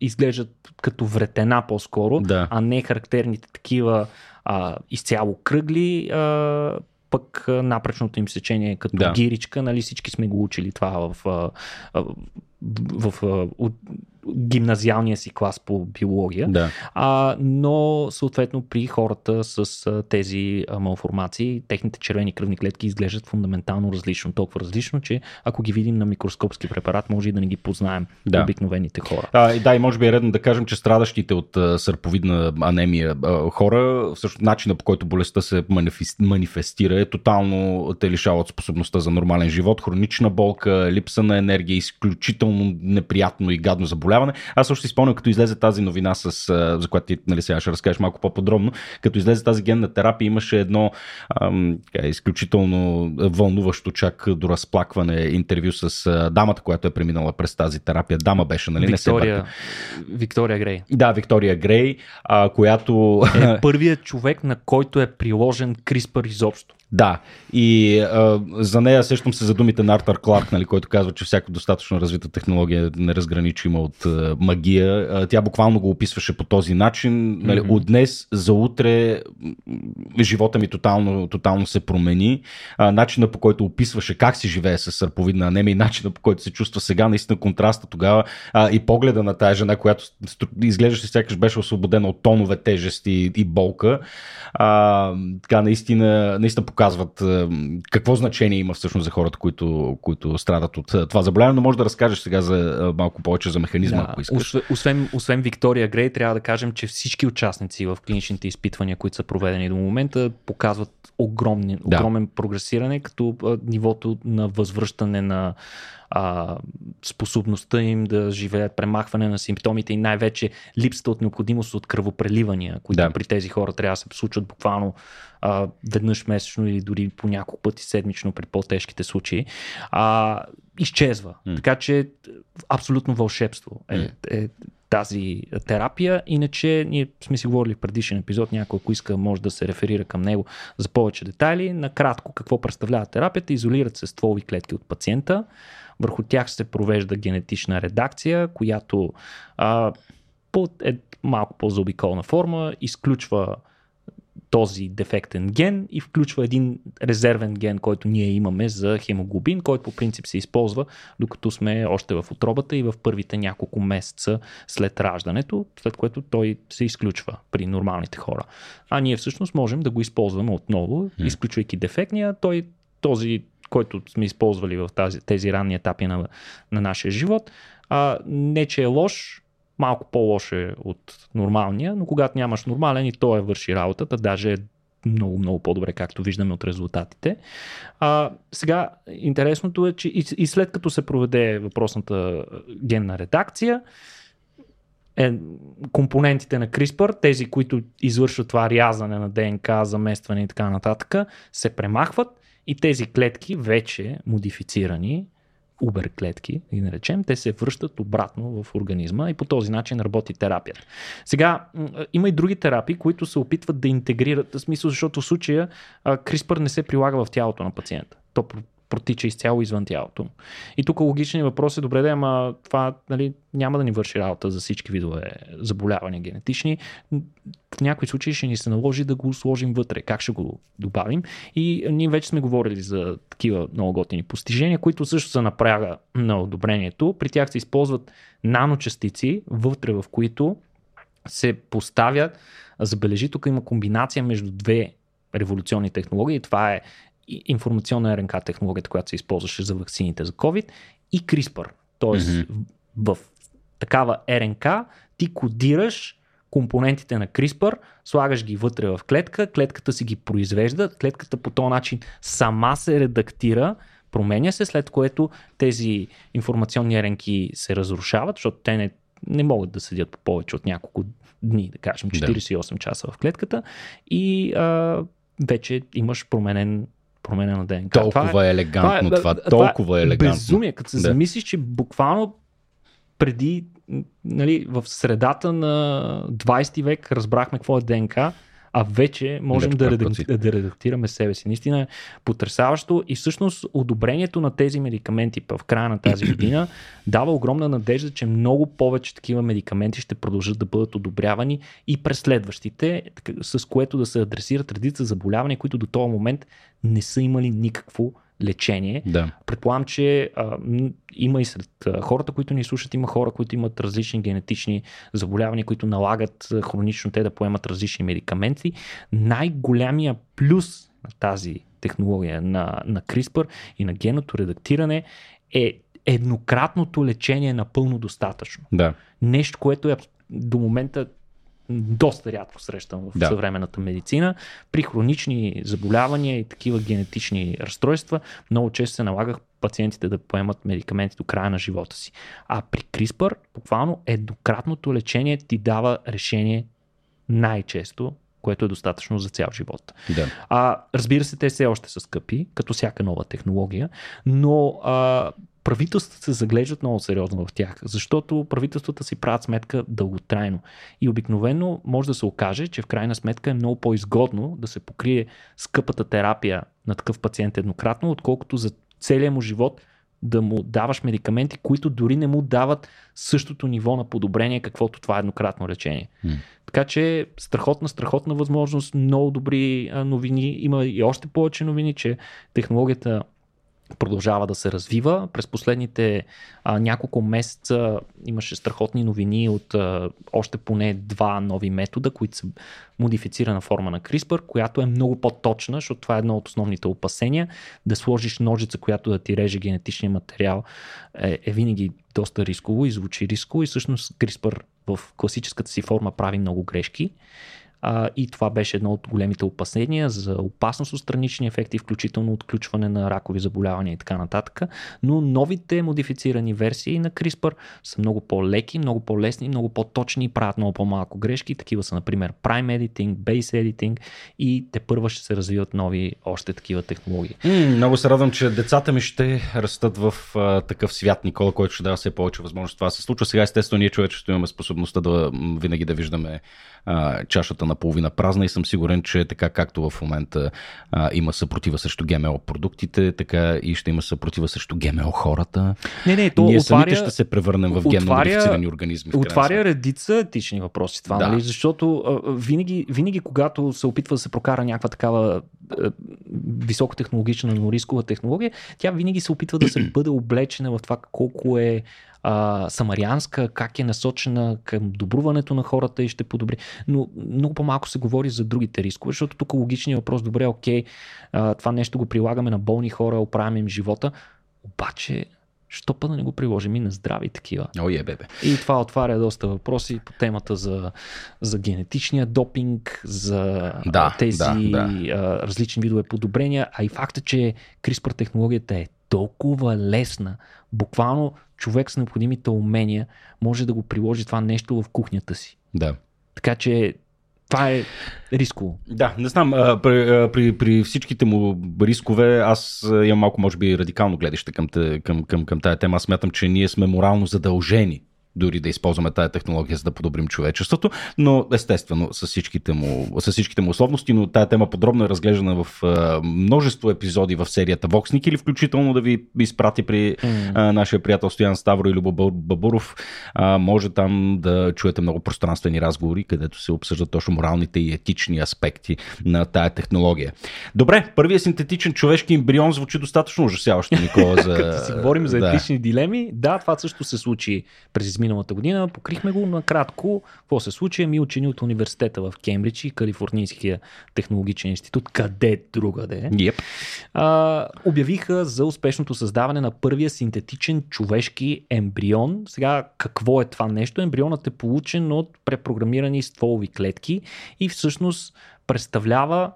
изглеждат като вретена по-скоро, Да. а не характерните такива а, изцяло кръгли, а, пък напречното им сечение е като Да. гиричка, нали всички сме го учили това в, а, а, в, от, гимназиалния си клас по биология. Да. А, но съответно при хората с а, тези а, малформации, техните червени кръвни клетки изглеждат фундаментално различно. Толкова различно, че ако ги видим на микроскопски препарат, може и да не ги познаем Да. обикновените хора. А, и да, и може би е редно да кажем, че страдащите от а, сърповидна анемия а, хора, всъщност начина по който болестта се манифес- манифестира е тотално те лишава от способността за нормален живот, хронична болка, липса на енергия, изключително неприятно и гадно заболяване. Аз също спомням, като излезе тази новина, с, за която ти нали, сега ще разкажеш малко по-подробно, като излезе тази генна терапия, имаше едно ам, така, изключително вълнуващо чак до разплакване интервю с а, дамата, която е преминала през тази терапия. Дама беше, нали? Не се Виктория, Виктория Грей. да, Виктория Грей, а, която... Е първият човек, на който е приложен CRISPR изобщо. Да, и а, за нея сещам се за думите на Артър Кларк, нали, който казва, че всяка достатъчно развита технология е неразграничима от а, магия. А, тя буквално го описваше по този начин. Нали, Мгм. От днес за утре живота ми тотално, тотално се промени. А, начина по който описваше как си живее с сърповидна анемия и начина по който се чувства сега, наистина контраста тогава а, и погледа на тази жена, която изглеждаше сякаш беше освободена от тонове тежест и, и болка. А, така наистина, наистина показват а, какво значение има всъщност за хората, които, които страдат от а, това заболяване, но може да разкажеш сега за а, малко повече за механизма, ако искаш. освен, освен, Виктория Грей, трябва да кажем, че всички участници в клиничните изпитвания, които са проведени до момента, показват огромни, Да. огромен прогресиране, като нивото на възвръщане на а, способността им да живеят, премахване на симптомите и най-вече липсата от необходимост от кръвопреливания, които Да. при тези хора трябва да се случват буквално а, веднъж месечно или дори по няколко пъти седмично при по-тежките случаи, а, изчезва. М. Така че абсолютно вълшебство е, е тази терапия. Иначе ние сме си говорили в предишен епизод, някой ако иска може да се реферира към него за повече детайли. Накратко какво представлява терапията? Изолират се стволови клетки от пациента, върху тях се провежда генетична редакция, която а, по, е малко по-заобиколна форма изключва този дефектен ген и включва един резервен ген, който ние имаме за хемоглобин, който по принцип се използва докато сме още в отробата и в първите няколко месеца след раждането, след което той се изключва при нормалните хора. А ние всъщност можем да го използваме отново, изключвайки дефектния, той този който сме използвали в тази, тези ранни етапи на, на нашия живот, а, не че е лош, малко по-лош е от нормалния, но когато нямаш нормален и той е върши работата, даже е много, много по-добре, както виждаме от резултатите. А, сега, интересното е, че и, и след като се проведе въпросната генна редакция, е, компонентите на CRISPR, тези, които извършват това рязане на ДНК, заместване и така нататък, се премахват и тези клетки, вече модифицирани, убер клетки, и наречем, те се връщат обратно в организма и по този начин работи терапията. Сега, има и други терапии, които се опитват да интегрират, в смисъл, защото в случая CRISPR не се прилага в тялото на пациента. То протича изцяло извън тялото. И тук логичният въпрос е, добре да, ама това нали, няма да ни върши работа за всички видове заболявания генетични. В някои случаи ще ни се наложи да го сложим вътре. Как ще го добавим? И ние вече сме говорили за такива много готини постижения, които също са на прага на одобрението. При тях се използват наночастици, вътре в които се поставят, забележи, тук има комбинация между две революционни технологии. Това е информационна РНК технологията, която се използваше за вакцините за COVID и CRISPR. Тоест mm-hmm. в такава РНК ти кодираш компонентите на CRISPR, слагаш ги вътре в клетка, клетката си ги произвежда, клетката по този начин сама се редактира, променя се, след което тези информационни РНК се разрушават, защото те не, не могат да седят по повече от няколко дни, да кажем 48 да. часа в клетката и а, вече имаш променен променена ДНК. Толкова това е, е елегантно това, е, това, толкова е елегантно. Безумие, като се да. замислиш, че буквално преди, нали, в средата на 20 век разбрахме какво е ДНК, а вече можем да, редактираме, да редактираме себе си. Наистина е потрясаващо и всъщност одобрението на тези медикаменти в края на тази година дава огромна надежда, че много повече такива медикаменти ще продължат да бъдат одобрявани и през следващите, с което да се адресират редица заболявания, които до този момент не са имали никакво лечение. Да. Предполагам, че а, има и сред хората, които ни слушат, има хора, които имат различни генетични заболявания, които налагат хронично те да поемат различни медикаменти. Най-голямия плюс на тази технология на, на CRISPR и на геното редактиране е еднократното лечение е напълно достатъчно. Да. Нещо, което е до момента доста рядко срещам в да. съвременната медицина. При хронични заболявания и такива генетични разстройства много често се налагах пациентите да поемат медикаменти до края на живота си. А при CRISPR буквално еднократното лечение ти дава решение най-често което е достатъчно за цял живот. Да. А, разбира се, те все още са скъпи, като всяка нова технология, но а, правителствата се заглеждат много сериозно в тях, защото правителствата си правят сметка дълготрайно. И обикновено може да се окаже, че в крайна сметка е много по-изгодно да се покрие скъпата терапия на такъв пациент еднократно, отколкото за целия му живот да му даваш медикаменти, които дори не му дават същото ниво на подобрение, каквото това е еднократно лечение. Mm. Така че страхотна, страхотна възможност, много добри новини. Има и още повече новини, че технологията продължава да се развива. През последните а, няколко месеца имаше страхотни новини от а, още поне два нови метода, които са модифицирана форма на CRISPR, която е много по-точна, защото това е едно от основните опасения. Да сложиш ножица, която да ти реже генетичния материал е, е винаги доста рисково и звучи рисково и всъщност CRISPR в класическата си форма прави много грешки а, и това беше едно от големите опасения за опасност от странични ефекти, включително отключване на ракови заболявания и така нататък. Но новите модифицирани версии на CRISPR са много по-леки, много по-лесни, много по-точни и правят много по-малко грешки. Такива са, например, Prime Editing, Base Editing и те първа ще се развиват нови още такива технологии. М, много се радвам, че децата ми ще растат в а, такъв свят, Никола, който ще дава все повече възможност това се случва. Сега, естествено, ние човечеството имаме способността да винаги да виждаме а, чашата наполовина празна и съм сигурен, че така както в момента а, има съпротива срещу ГМО продуктите, така и ще има съпротива срещу ГМО хората. Не, не, то Ние отваря, самите ще се превърнем в генно модифицирани организми. Отваря редица етични въпроси това, да. нали? защото а, винаги, винаги, когато се опитва да се прокара някаква такава високотехнологична, но рискова технология, тя винаги се опитва да се бъде облечена в това колко е а, самарианска, как е насочена към добруването на хората и ще подобри. Но много по-малко се говори за другите рискове, защото тук логичният въпрос, добре, окей, а, това нещо го прилагаме на болни хора, оправяме им живота, обаче Що па да не го приложим и на здрави такива? О, е, бебе. И това отваря доста въпроси по темата за, за генетичния допинг, за да, тези да, да. различни видове подобрения, а и факта, че CRISPR технологията е толкова лесна, буквално човек с необходимите умения може да го приложи това нещо в кухнята си. Да. Така че Това е рисково. Да, не знам. При, при, при всичките му рискове, аз имам малко, може би, радикално гледаще към, към, към, към тая тема. Аз смятам, че ние сме морално задължени дори да използваме тая технология, за да подобрим човечеството, но естествено с всичките му, с всичките му условности, но тая тема подробно е разглеждана в а, множество епизоди в серията Воксник или включително да ви изпрати при а, нашия приятел Стоян Ставро и Любо Бабуров. А, може там да чуете много пространствени разговори, където се обсъждат точно моралните и етични аспекти на тая технология. Добре, първият синтетичен човешки ембрион звучи достатъчно ужасяващо, Никола. За... Като си говорим за да. етични дилеми, да, това също се случи през изминалата година. Покрихме го накратко. Какво се случи? Ми учени от университета в Кембридж и Калифорнийския технологичен институт, къде другаде, Yep. а, обявиха за успешното създаване на първия синтетичен човешки ембрион. Сега, какво е това нещо? Ембрионът е получен от препрограмирани стволови клетки и всъщност представлява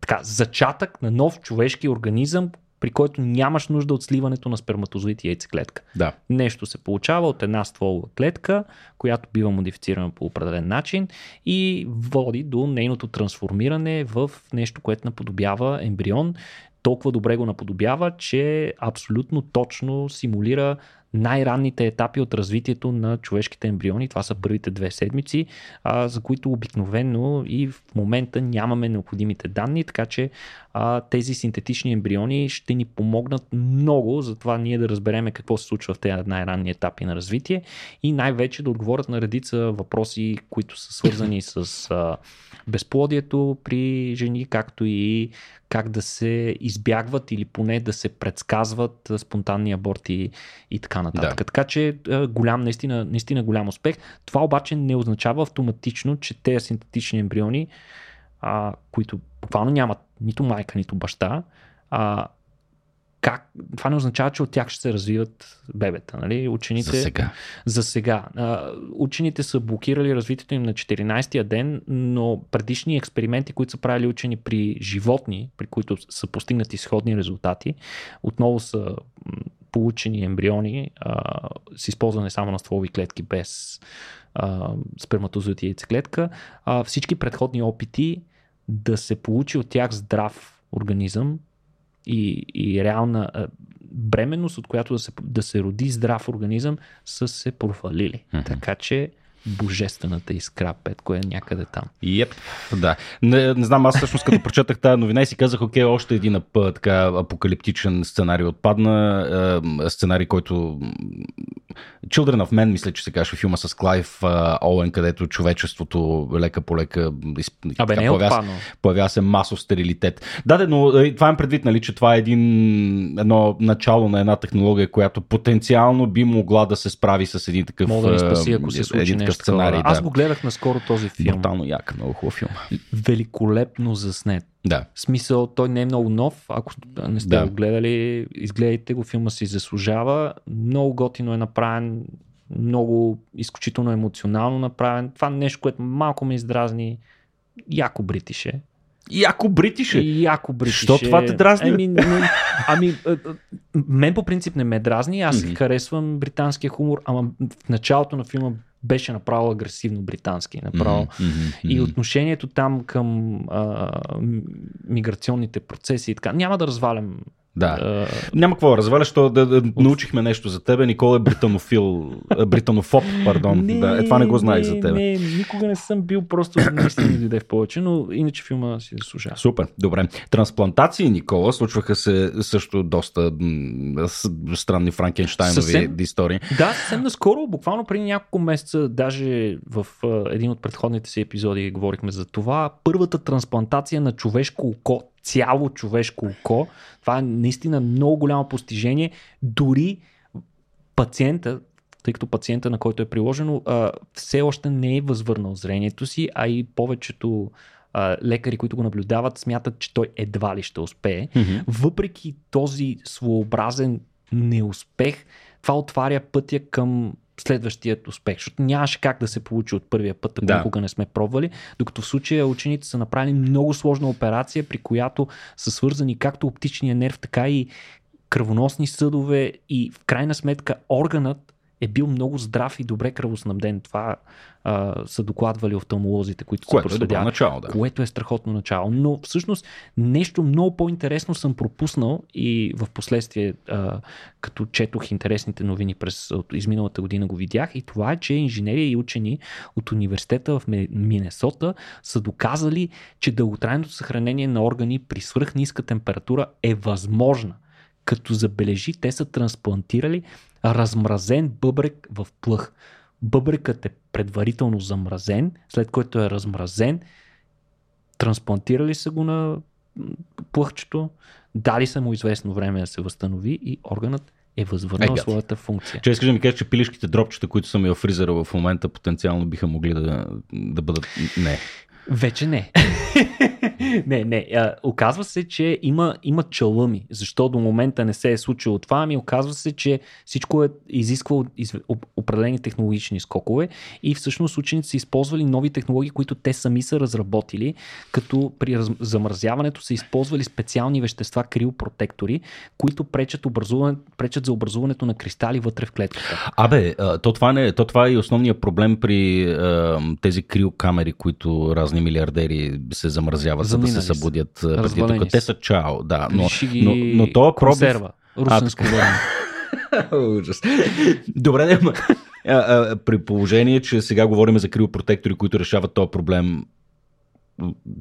така, зачатък на нов човешки организъм, при който нямаш нужда от сливането на сперматозоид и яйцеклетка. Да. Нещо се получава от една стволова клетка, която бива модифицирана по определен начин и води до нейното трансформиране в нещо, което наподобява ембрион. Толкова добре го наподобява, че абсолютно точно симулира най-ранните етапи от развитието на човешките ембриони. Това са първите две седмици, а, за които обикновено и в момента нямаме необходимите данни, така че а, тези синтетични ембриони ще ни помогнат много за това ние да разбереме какво се случва в тези най-ранни етапи на развитие и най-вече да отговорят на редица въпроси, които са свързани с а, безплодието при жени, както и как да се избягват или поне да се предсказват спонтанни аборти и така нататък. Да. Така че голям, наистина, наистина голям успех. Това обаче не означава автоматично, че тези синтетични ембриони, а, които буквално нямат нито майка, нито баща, а, как, това не означава, че от тях ще се развиват бебета. Нали? Учените, За сега. за сега. А, Учените са блокирали развитието им на 14-я ден, но предишни експерименти, които са правили учени при животни, при които са постигнати сходни резултати, отново са получени ембриони а, с използване само на стволови клетки без а, сперматозоид и яйцеклетка. А, всички предходни опити да се получи от тях здрав организъм и, и реална бременност, от която да се, да се роди здрав организъм, са се провалили. Мгм. Така че божествената искра, Петко е някъде там. Yep, да. Не, не знам, аз всъщност като прочетах тази новина и си казах, окей, още един ап- така апокалиптичен сценарий отпадна. Е, сценарий, който Children of Men, мисля, че се казва филма с Клайв Оуен, където човечеството лека по лека Абе, така не е появява появява се масов стерилитет. Да, де, но е, това им предвид, нали, че това е един, едно начало на една технология, която потенциално би могла да се справи с един такъв, Мога да ни спаси, е, ако се случи нещо сценарий. Аз да. го гледах наскоро този филм. Брутално як, много хубав филм. Великолепно заснет. Да. В смисъл, той не е много нов. Ако не сте Да. го гледали, изгледайте го, филма си заслужава. Много готино е направен, много изключително емоционално направен. Това нещо, което малко ме издразни. Яко бритише. Яко бритише. Яко бритише. Що това те дразни? Ами, не, ами мен по принцип не ме дразни. Аз Мгм. харесвам британския хумор, ама в началото на филма беше направо агресивно британски. Направо. Мгм, мгм, И отношението там към а, миграционните процеси и така. Няма да развалям. Да. А, Няма какво да разваляш, то да, да, научихме нещо за тебе. Никола е британофил, а, британофоб, пардон. да, е, това не го знаех за тебе. Не, никога не съм бил, просто наистина ми дойде в повече, но иначе филма си заслужава. Супер, добре. Трансплантации, Никола, случваха се също доста м, странни франкенштайнови Съвсем. истории. Да, съвсем наскоро, буквално преди няколко месеца, даже в един от предходните си епизоди говорихме за това. Първата трансплантация на човешко око, цяло човешко око, това е наистина много голямо постижение. Дори пациента, тъй като пациента, на който е приложено, а, все още не е възвърнал зрението си, а и повечето а, лекари, които го наблюдават, смятат, че той едва ли ще успее. Въпреки този своеобразен неуспех, това отваря пътя към следващият успех, защото нямаше как да се получи от първия път, ако Да. никога не сме пробвали, докато в случая учените са направили много сложна операция, при която са свързани както оптичния нерв, така и кръвоносни съдове и в крайна сметка органът е бил много здрав и добре кръвоснабден. Това а, са докладвали офталмолозите, които Което са е проследявали. начало, да. Което е страхотно начало. Но всъщност нещо много по-интересно съм пропуснал и в последствие, а, като четох интересните новини през от изминалата година го видях и това е, че инженери и учени от университета в Минесота са доказали, че дълготрайното съхранение на органи при свръхниска температура е възможна. Като забележи, те са трансплантирали размразен бъбрек в плъх. Бъбрекът е предварително замразен, след което е размразен, трансплантирали са го на плъхчето, дали са му известно време да се възстанови и органът е възвърнал Ай, гад. своята функция. Че искаш да ми кажеш, че пилешките дропчета, които са ми в фризера в момента, потенциално биха могли да, да бъдат... Не. Вече не. не, не. А, оказва се, че има, има чалъми. Защо до момента не се е случило това? Ами оказва се, че всичко е изисквало из, оп- определени технологични скокове и всъщност учените са използвали нови технологии, които те сами са разработили, като при раз, замразяването са използвали специални вещества, криопротектори, които пречат, образуване, пречат за образуването на кристали вътре в клетката. Абе, то това, не, то това е и основният проблем при тези криокамери, които разни милиардери се замразяват, за да се събудят преди тук. Те са. чао, да. Но, ги но, но то пробив... консерва. Русенско. Ужас. Добре, да, при положение, че сега говорим за криопротектори, които решават този проблем,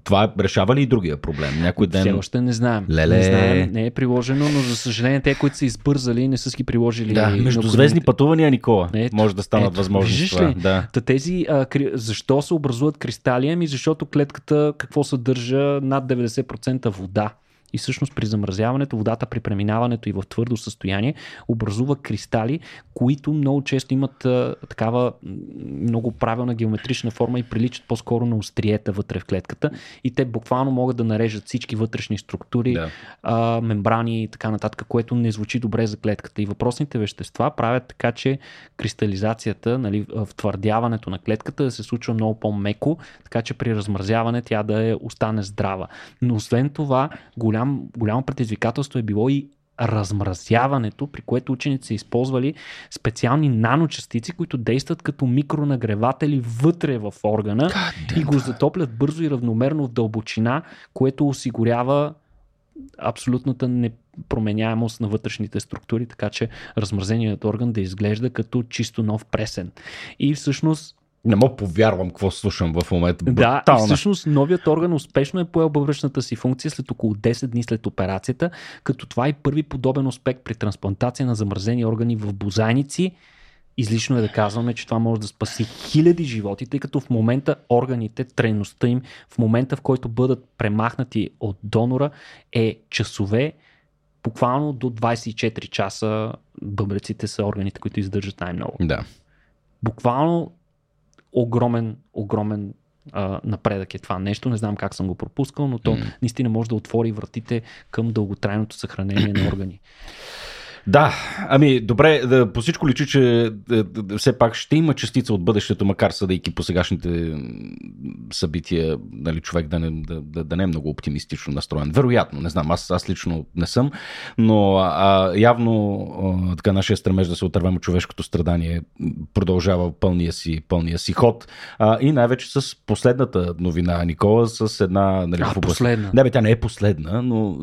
това решава ли и другия проблем? Някой Все ден... още не знаем. Леле. Не знаем, не е приложено, но за съжаление те, които са избързали, не са си приложили. Да, междузвездни пътувания, Никола, Ето, може да станат ето, това. ли? Да. Та тези, а, кри... защо се образуват кристали? Ами защото клетката какво съдържа над 90% вода. И всъщност при замразяването, водата при преминаването и в твърдо състояние образува кристали, които много често имат а, такава много правилна геометрична форма и приличат по-скоро на остриета вътре в клетката. И те буквално могат да нарежат всички вътрешни структури, Да. а, мембрани и така нататък, което не звучи добре за клетката. И въпросните вещества правят така, че кристализацията, нали, втвърдяването на клетката да се случва много по-меко, така че при размразяване тя да е, остане здрава. Но освен това, голям, голямо предизвикателство е било и размразяването, при което учените са използвали специални наночастици, които действат като микронагреватели вътре в органа и го затоплят бързо и равномерно в дълбочина, което осигурява абсолютната непроменяемост на вътрешните структури, така че размразеният орган да изглежда като чисто нов пресен. И всъщност Не мога повярвам какво слушам в момента. да, и всъщност новият орган успешно е поел бъбръчната си функция след около 10 дни след операцията, като това е първи подобен успех при трансплантация на замразени органи в бозайници. Излишно е да казваме, че това може да спаси хиляди животи, тъй като в момента органите, трайността им, в момента в който бъдат премахнати от донора, е часове, буквално до 24 часа бъбреците са органите, които издържат най-много Да. буквално огромен, огромен а, напредък е това нещо. Не знам как съм го пропускал, но то М. наистина може да отвори вратите към дълготрайното съхранение на органи. Да, ами добре, да, по всичко личи, че да, да, все пак ще има частица от бъдещето, макар съдейки по сегашните събития, нали, човек да не, да, да, да не е много оптимистично настроен. Вероятно, не знам, аз, аз лично не съм, но а, явно а, така нашия стремеж да се отървем от човешкото страдание продължава пълния си, пълния си ход. А, и най-вече с последната новина, Никола, с една... Нали, А, област- последна. Не, бе, тя не е последна, но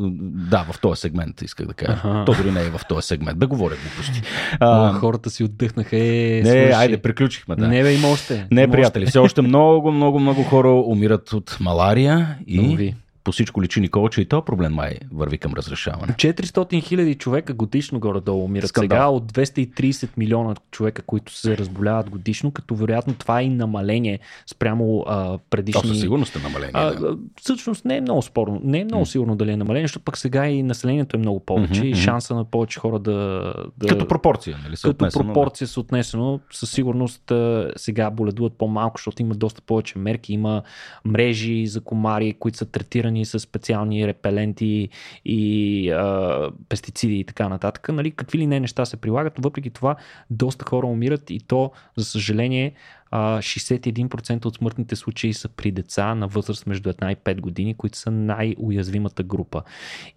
да, в този сегмент исках да кажа. Аха. То дори не е в този сегмент. Бе, говоря глупости. О, А, хората си отдъхнаха. Е, не, свърши. айде, приключихме. Да. Не, бе, има още. Не, Има приятели, все още много, много, много хора умират от малария и Уви. По всичко личи, Никола, че и то проблем май върви към разрешаване. 400 хиляди човека годишно горе-долу умират Скандал. сега от 230 милиона човека, които се разболяват годишно, като вероятно това е и намаление спрямо а, То предишни... със сигурност е намаление. А, да. всъщност не е много спорно. Не е много сигурно дали е намаление, защото пък сега и населението е много повече и шанса на повече хора да. да Като пропорция, нали? като съотнесено, да. пропорция се отнесено, със сигурност сега боледуват по-малко, защото има доста повече мерки. Има мрежи за комари, които са третирани с специални репеленти и а, пестициди и така нататък. Нали, какви ли не неща се прилагат, въпреки това доста хора умират и то, за съжаление, 61% от смъртните случаи са при деца на възраст между 1 и 5 години, които са най-уязвимата група.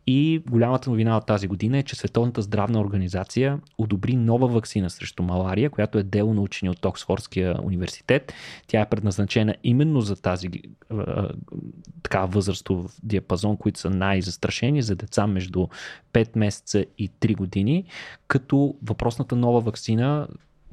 И голямата новина от тази година е, че Световната здравна организация одобри нова вакцина срещу малария, която е дело на учени от Оксфордския университет. Тя е предназначена именно за тази така възрастов диапазон, които са най-застрашени за деца между 5 месеца и 3 години, като въпросната нова вакцина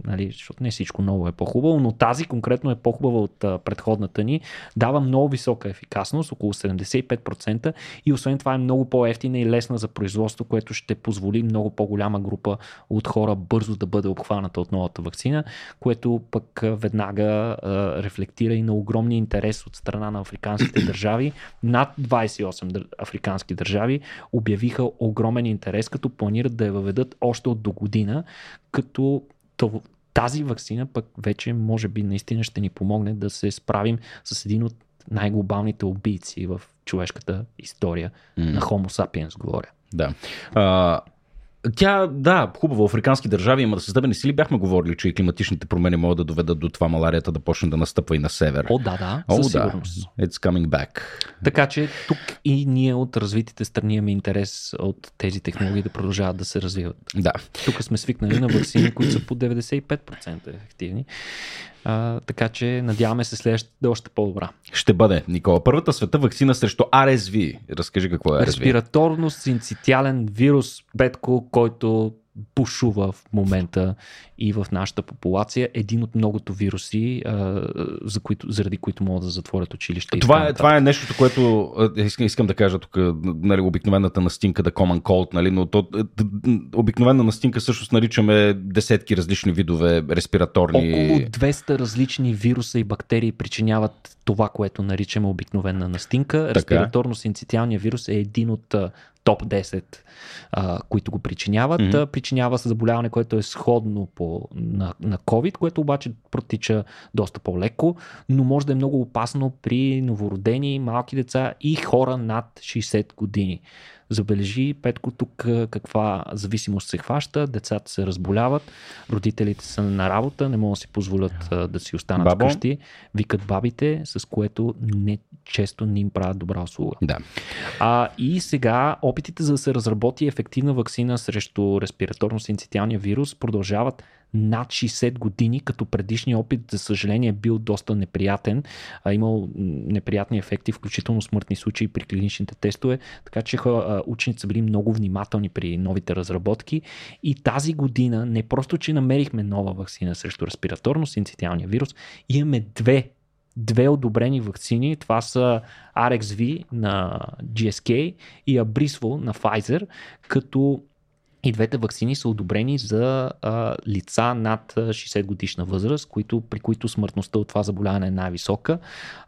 нали, защото не всичко ново е по-хубаво, но тази конкретно е по-хубава от а, предходната ни, дава много висока ефикасност, около 75% и освен това е много по-ефтина и лесна за производство, което ще позволи много по-голяма група от хора бързо да бъде обхваната от новата вакцина, което пък веднага а, рефлектира и на огромния интерес от страна на африканските държави. Над 28 африкански държави обявиха огромен интерес, като планират да я въведат още от до година, като тази вакцина пък вече може би наистина ще ни помогне да се справим с един от най-глобалните убийци в човешката история mm. на Homo sapiens, говоря. Да. А, тя, да, хубаво, африкански държави има да създадени сили. Бяхме говорили, че и климатичните промени могат да доведат до това маларията да почне да настъпва и на север. О, да, да, О, със да. сигурност. It's coming back. Така че тук и ние от развитите страни имаме интерес от тези технологии да продължават да се развиват. Да. Тук сме свикнали на вакцини, които са по 95% ефективни. А, така че надяваме се следващата да е още по-добра. Ще бъде, Никола. Първата света вакцина срещу RSV. Разкажи какво е RSV. Респираторно синцитиален вирус, Петко, който бушува в момента и в нашата популация. Един от многото вируси, за които, заради които могат да затворят училище. Това е, това е нещото, което искам, искам да кажа тук, нали, обикновената настинка, да common cold, нали, но то, обикновена настинка всъщност наричаме десетки различни видове респираторни. Около 200 различни вируса и бактерии причиняват това, което наричаме обикновена настинка. Респираторно-синцитиалния вирус е един от топ 10, а, които го причиняват. Mm-hmm. Причинява се заболяване, което е сходно по, на, на COVID, което обаче протича доста по-леко, но може да е много опасно при новородени, малки деца и хора над 60 години. Забележи, Петко, тук каква зависимост се хваща, децата се разболяват, родителите са на работа, не могат да си позволят да си останат Бабо. вкъщи, викат бабите, с което не често не им правят добра услуга. Да. А, и сега опитите за да се разработи ефективна вакцина срещу респираторно-синцитиалния вирус продължават над 60 години, като предишният опит, за съжаление, е бил доста неприятен, а имал неприятни ефекти, включително смъртни случаи при клиничните тестове, така че учените са били много внимателни при новите разработки. И тази година не просто, че намерихме нова вакцина срещу респираторно-синцитиалния вирус, имаме две две одобрени вакцини. Това са RXV на GSK и Abrisvo на Pfizer, като и двете вакцини са одобрени за а, лица над 60 годишна възраст, които, при които смъртността от това заболяване е най-висока.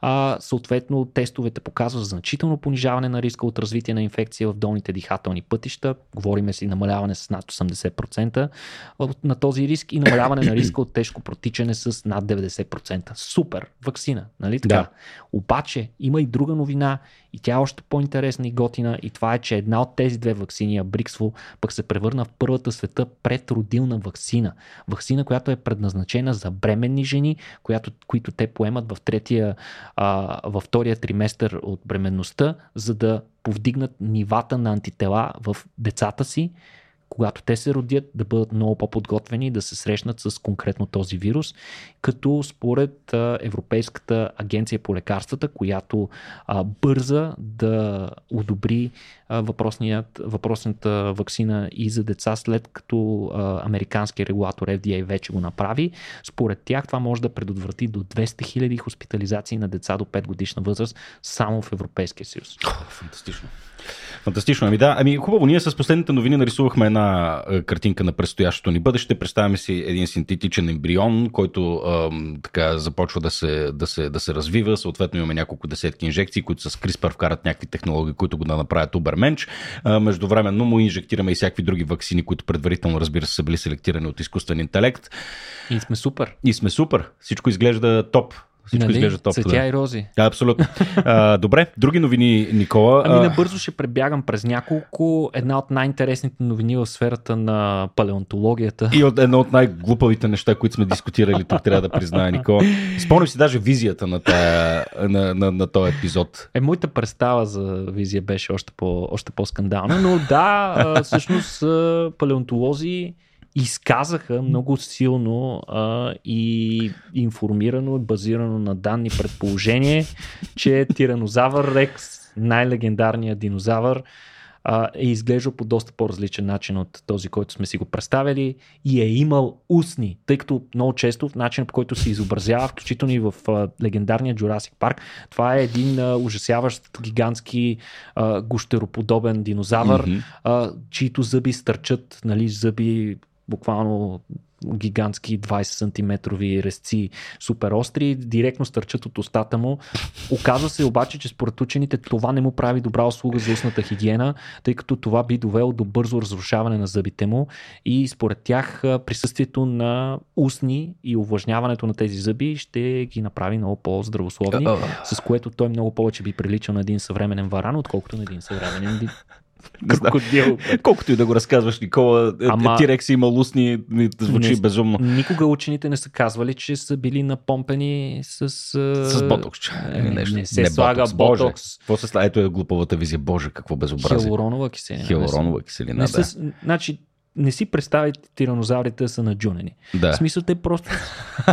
А, съответно, тестовете показват значително понижаване на риска от развитие на инфекция в долните дихателни пътища. Говориме си намаляване с над 80% на този риск и намаляване на риска от тежко протичане с над 90%. Супер! Вакцина, нали така? Да. Обаче има и друга новина и тя е още по-интересна и готина и това е, че една от тези две вакцини, Бриксво, пък се превърна в първата света предродилна вакцина. Вакцина, която е предназначена за бременни жени, която, които те поемат в третия, а, във втория триместър от бременността, за да повдигнат нивата на антитела в децата си когато те се родят, да бъдат много по-подготвени да се срещнат с конкретно този вирус, като според Европейската агенция по лекарствата, която бърза да одобри а, въпросната вакцина и за деца, след като а, американски регулатор FDA вече го направи, според тях това може да предотврати до 200 000 хоспитализации на деца до 5 годишна възраст само в Европейския съюз. Фантастично. Фантастично. Ами да, ами хубаво. Ние с последните новини нарисувахме една картинка на предстоящото ни бъдеще. Представяме си един синтетичен ембрион, който е, така започва да се, да, се, да се развива. Съответно имаме няколко десетки инжекции, които с CRISPR вкарат някакви технологии, които го да направят уберменч. Е, междувременно му инжектираме и всякакви други вакцини, които предварително, разбира се, са били селектирани от изкуствен интелект. И сме супер. И сме супер. Всичко изглежда топ. Всичко Нали? изглежда топ. Цветя Да. и рози. Да, абсолютно. А, добре, други новини, Никола. Ами набързо ще пребягам през няколко. Една от най-интересните новини в сферата на палеонтологията. И от едно от най-глупавите неща, които сме дискутирали тук, трябва да призная, Никола. Спомням си даже визията на, тая, на, на, на този епизод. Е, моята представа за визия беше още, по, още по-скандална, но да, всъщност палеонтолози изказаха много силно а, и информирано, базирано на данни предположение, че тиранозавър Рекс, най-легендарният динозавър, а, е изглеждал по доста по-различен начин от този, който сме си го представили и е имал устни, тъй като много често в начинът по който се изобразява, включително и в а, легендарния Jurassic Парк, това е един а, ужасяващ гигантски а, гущероподобен динозавър, Мгм. а, чието зъби стърчат, нали, зъби буквално гигантски 20 сантиметрови резци, супер остри, директно стърчат от устата му. Оказва се обаче, че според учените това не му прави добра услуга за устната хигиена, тъй като това би довело до бързо разрушаване на зъбите му и според тях присъствието на устни и увлажняването на тези зъби ще ги направи много по-здравословни, с което той много повече би приличал на един съвременен варан, отколкото на един съвременен. Крокодил. Колкото и да го разказваш, Никола, е, Ама- Тирекс има ми звучи Не- безумно. Никога учените не са казвали, че са били напомпени с... С ботокс. Не, или нещо. не се слага Боже. ботокс. Какво се слага? Ето е глупавата визия. Боже, какво безобразие. Хиалуронова киселина. Хиалуронова киселина, Не да. са, значи, не си представите тиранозаврите да са наджунени. да. В смисъл те просто...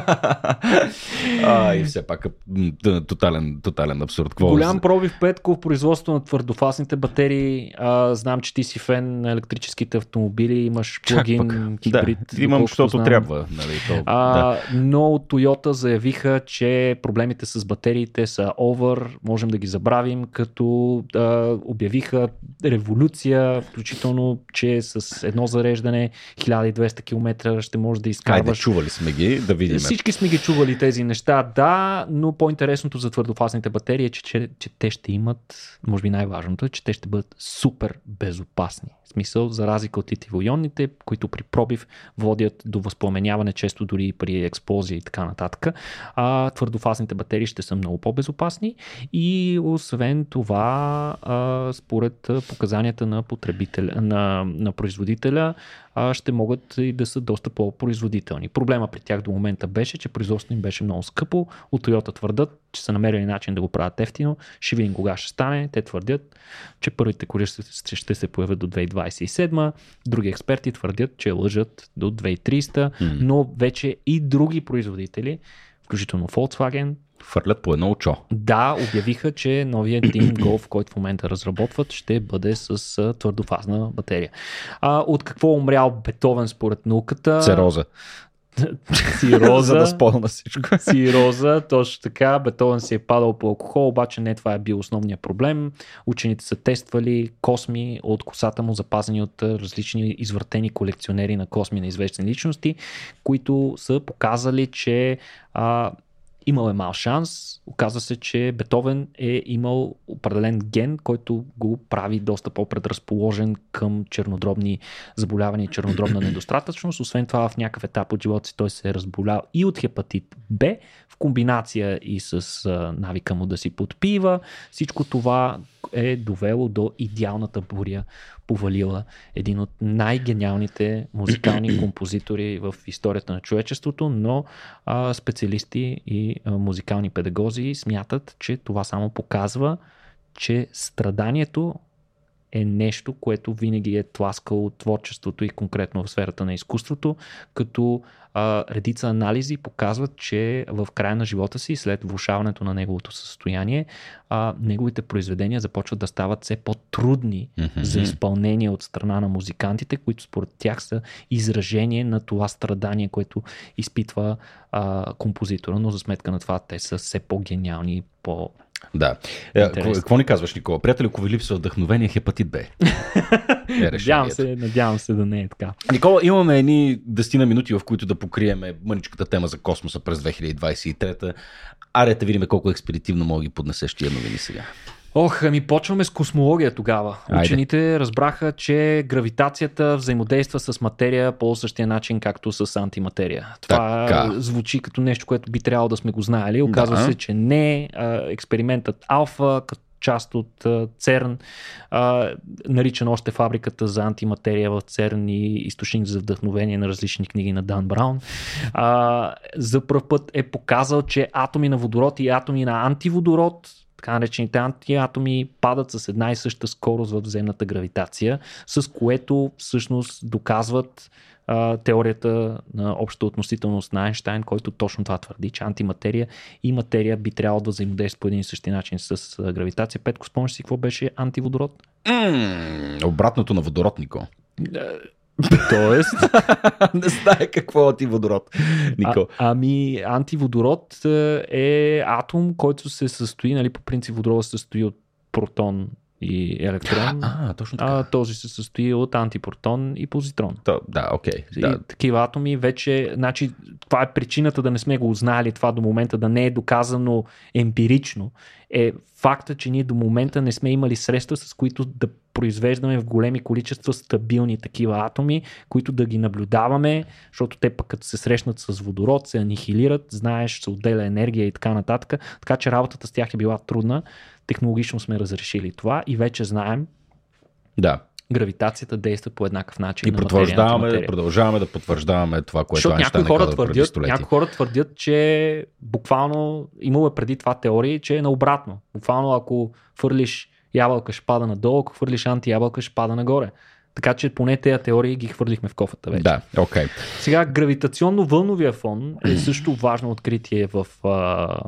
а, и все пак т- тотален, тотален абсурд. Какво Голям пробив Петко в производство на твърдофасните батерии. А, знам, че ти си фен на електрическите автомобили, имаш плагин, хибрид. да, имам, защото знам. трябва. Нали, то, А, да. Но от Toyota заявиха, че проблемите с батериите са over, можем да ги забравим, като а, обявиха революция, включително, че с едно зареждане 1200 км ще може да изкарваш чували сме ги, да видим. всички сме ги чували тези неща, да, но по-интересното за твърдофазните батерии е, че, че, че те ще имат, може би най-важното е, че те ще бъдат супер безопасни. В смисъл, за разлика от литиво-ионните, които при пробив водят до възпламеняване, често дори и при експлозия и така нататък, а твърдофазните батерии ще са много по-безопасни и освен това, а, според показанията на потребителя, на, на производителя, а, ще могат и да са доста по-производителни. Проблема при тях до момента беше, че производството им беше много скъпо. От Toyota твърдат, че са намерили начин да го правят ефтино. Ще видим кога ще стане. Те твърдят, че първите коли ще, ще се появят до 2027. Други експерти твърдят, че лъжат до 2300, М. но вече и други производители, включително Volkswagen, Фърлят по едно очо. да, обявиха, че новия Team Golf, който в момента разработват, ще бъде с твърдофазна батерия. А, от какво е умрял Бетовен според науката? Цероза. Цироза. За да спомня всичко. Цироза, точно така. Бетовен си е падал по алкохол, обаче не това е бил основният проблем. Учените са тествали косми от косата му, запазени от различни извъртени колекционери на косми на известни личности, които са показали, че а, имал е мал шанс. Оказва се, че Бетовен е имал определен ген, който го прави доста по-предразположен към чернодробни заболявания и чернодробна недостатъчност. Освен това, в някакъв етап от живота си той се е разболял и от хепатит Б, комбинация и с а, навика му да си подпива. Всичко това е довело до идеалната буря, повалила един от най-гениалните музикални композитори в историята на човечеството, но а, специалисти и а, музикални педагози смятат, че това само показва, че страданието е нещо, което винаги е тласкало творчеството и конкретно в сферата на изкуството, като а, редица анализи показват, че в края на живота си, след влушаването на неговото състояние, а, неговите произведения започват да стават все по-трудни Мгм. за изпълнение от страна на музикантите, които според тях са изражение на това страдание, което изпитва а, композитора, но за сметка на това те са все по-гениални и по... Да. Е, Интересно. какво, ни казваш, Никола? Приятели, ако ви липсва вдъхновение, хепатит Б. Е Надявам се, надявам се да не е така. Никола, имаме едни 10 на минути, в които да покриеме мъничката тема за космоса през 2023. Аре да видим колко експедитивно мога ги поднесеш тия новини сега. Ох, ами почваме с космология тогава. Айде. Учените разбраха, че гравитацията взаимодейства с материя по същия начин, както с антиматерия. Това Така. звучи като нещо, което би трябвало да сме го знаели. Оказва Да. се, че не. Експериментът Алфа, като част от ЦЕРН, а, наричан още фабриката за антиматерия в ЦЕРН и източник за вдъхновение на различни книги на Дан Браун, а, за първ път е показал, че атоми на водород и атоми на антиводород така наречените антиатоми падат с една и съща скорост в земната гравитация, с което всъщност доказват а, теорията на общата относителност на Айнштайн, който точно това твърди, че антиматерия и материя би трябвало да взаимодействат по един и същи начин с гравитация. Петко, спомняш си какво беше антиводород? М, обратното на водород, Нико. Тоест, не знае какво е ти водород, Нико. А, ами, антиводород е, е атом, който се състои, нали, по принцип водород се състои от протон и електрон. А, точно така. а този се състои от антипротон и позитрон. То, да, окей. И Да. такива атоми вече, значи, това е причината да не сме го узнали това до момента, да не е доказано емпирично, е факта, че ние до момента не сме имали средства, с които да произвеждаме в големи количества стабилни такива атоми, които да ги наблюдаваме, защото те пък като се срещнат с водород, се анихилират, знаеш, се отделя енергия и така нататък. Така че работата с тях е била трудна. Технологично сме разрешили това и вече знаем, да. гравитацията действа по еднакъв начин. И на антиматерия. продължаваме да потвърждаваме това, което Защото някои е хора, твърдят, някои хора твърдят, че буквално имало е преди това теории, че е наобратно. Буквално ако фърлиш ябълка ще пада надолу, ако хвърлиш антиябълка ще пада нагоре. Така че поне тези теории ги хвърлихме в кофата вече. Да, окей. Сега гравитационно-вълновия фон е също важно откритие в а,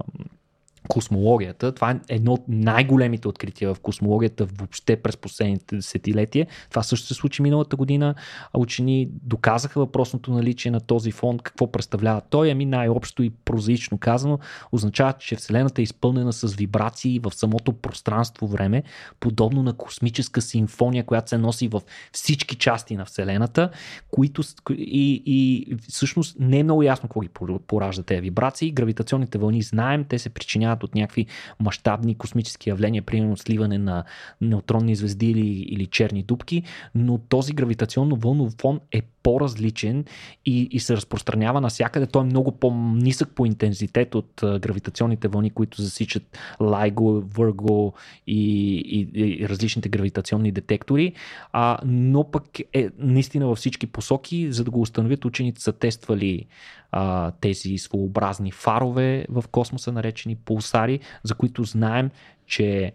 космологията. Това е едно от най-големите открития в космологията въобще през последните десетилетия. Това също се случи миналата година. Учени доказаха въпросното наличие на този фон. Какво представлява той? Ами най-общо и прозаично казано означава, че Вселената е изпълнена с вибрации в самото пространство-време, подобно на космическа симфония, която се носи в всички части на Вселената, които и, и всъщност не е много ясно какво ги поражда тези вибрации. Гравитационните вълни знаем, те се причиняват от някакви мащабни космически явления, примерно сливане на неутронни звезди или, или черни дубки, но този гравитационно вълнов фон е по-различен и, и се разпространява навсякъде. Той е много по-нисък по интензитет от гравитационните вълни, които засичат LIGO, Virgo и, и, и различните гравитационни детектори, а, но пък е наистина във всички посоки, за да го установят учените са тествали а, тези своеобразни фарове в космоса, наречени пулсари, за които знаем, че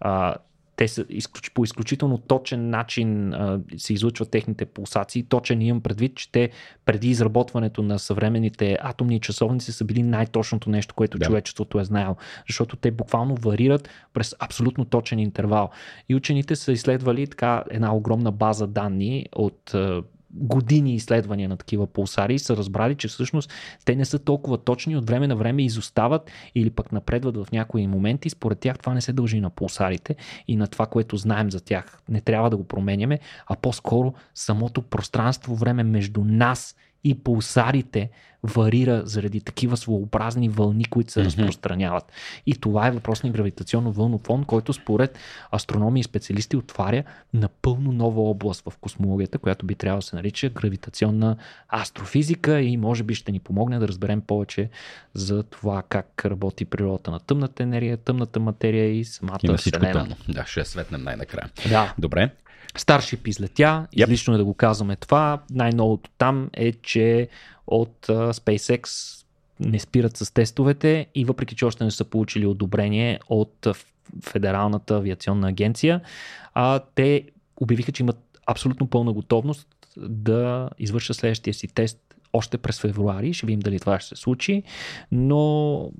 а, те са изключ, по изключително точен начин а, се излъчват техните пулсации. Точен имам предвид, че те преди изработването на съвременните атомни часовници са били най-точното нещо, което Да. да. човечеството е знаело. Защото те буквално варират през абсолютно точен интервал. И учените са изследвали така една огромна база данни от а, години изследвания на такива пулсари и са разбрали, че всъщност те не са толкова точни, от време на време изостават или пък напредват в някои моменти. Според тях това не се дължи на пулсарите и на това, което знаем за тях. Не трябва да го променяме, а по-скоро самото пространство, време между нас и пулсарите варира заради такива своеобразни вълни, които се разпространяват. И това е въпрос на гравитационно вълнов фон, който според астрономи и специалисти отваря напълно нова област в космологията, която би трябвало да се нарича гравитационна астрофизика и може би ще ни помогне да разберем повече за това как работи природата на тъмната енергия, тъмната материя и самата Има всичко Вселена. тъмно. Да, ще светнем най-накрая. Да. Добре. Старшип излетя, Yep. излишно е да го казваме това. Най-новото там е, че от SpaceX не спират с тестовете и въпреки, че още не са получили одобрение от Федералната авиационна агенция, а, те обявиха, че имат абсолютно пълна готовност да извършат следващия си тест още през февруари. Ще видим дали това ще се случи, но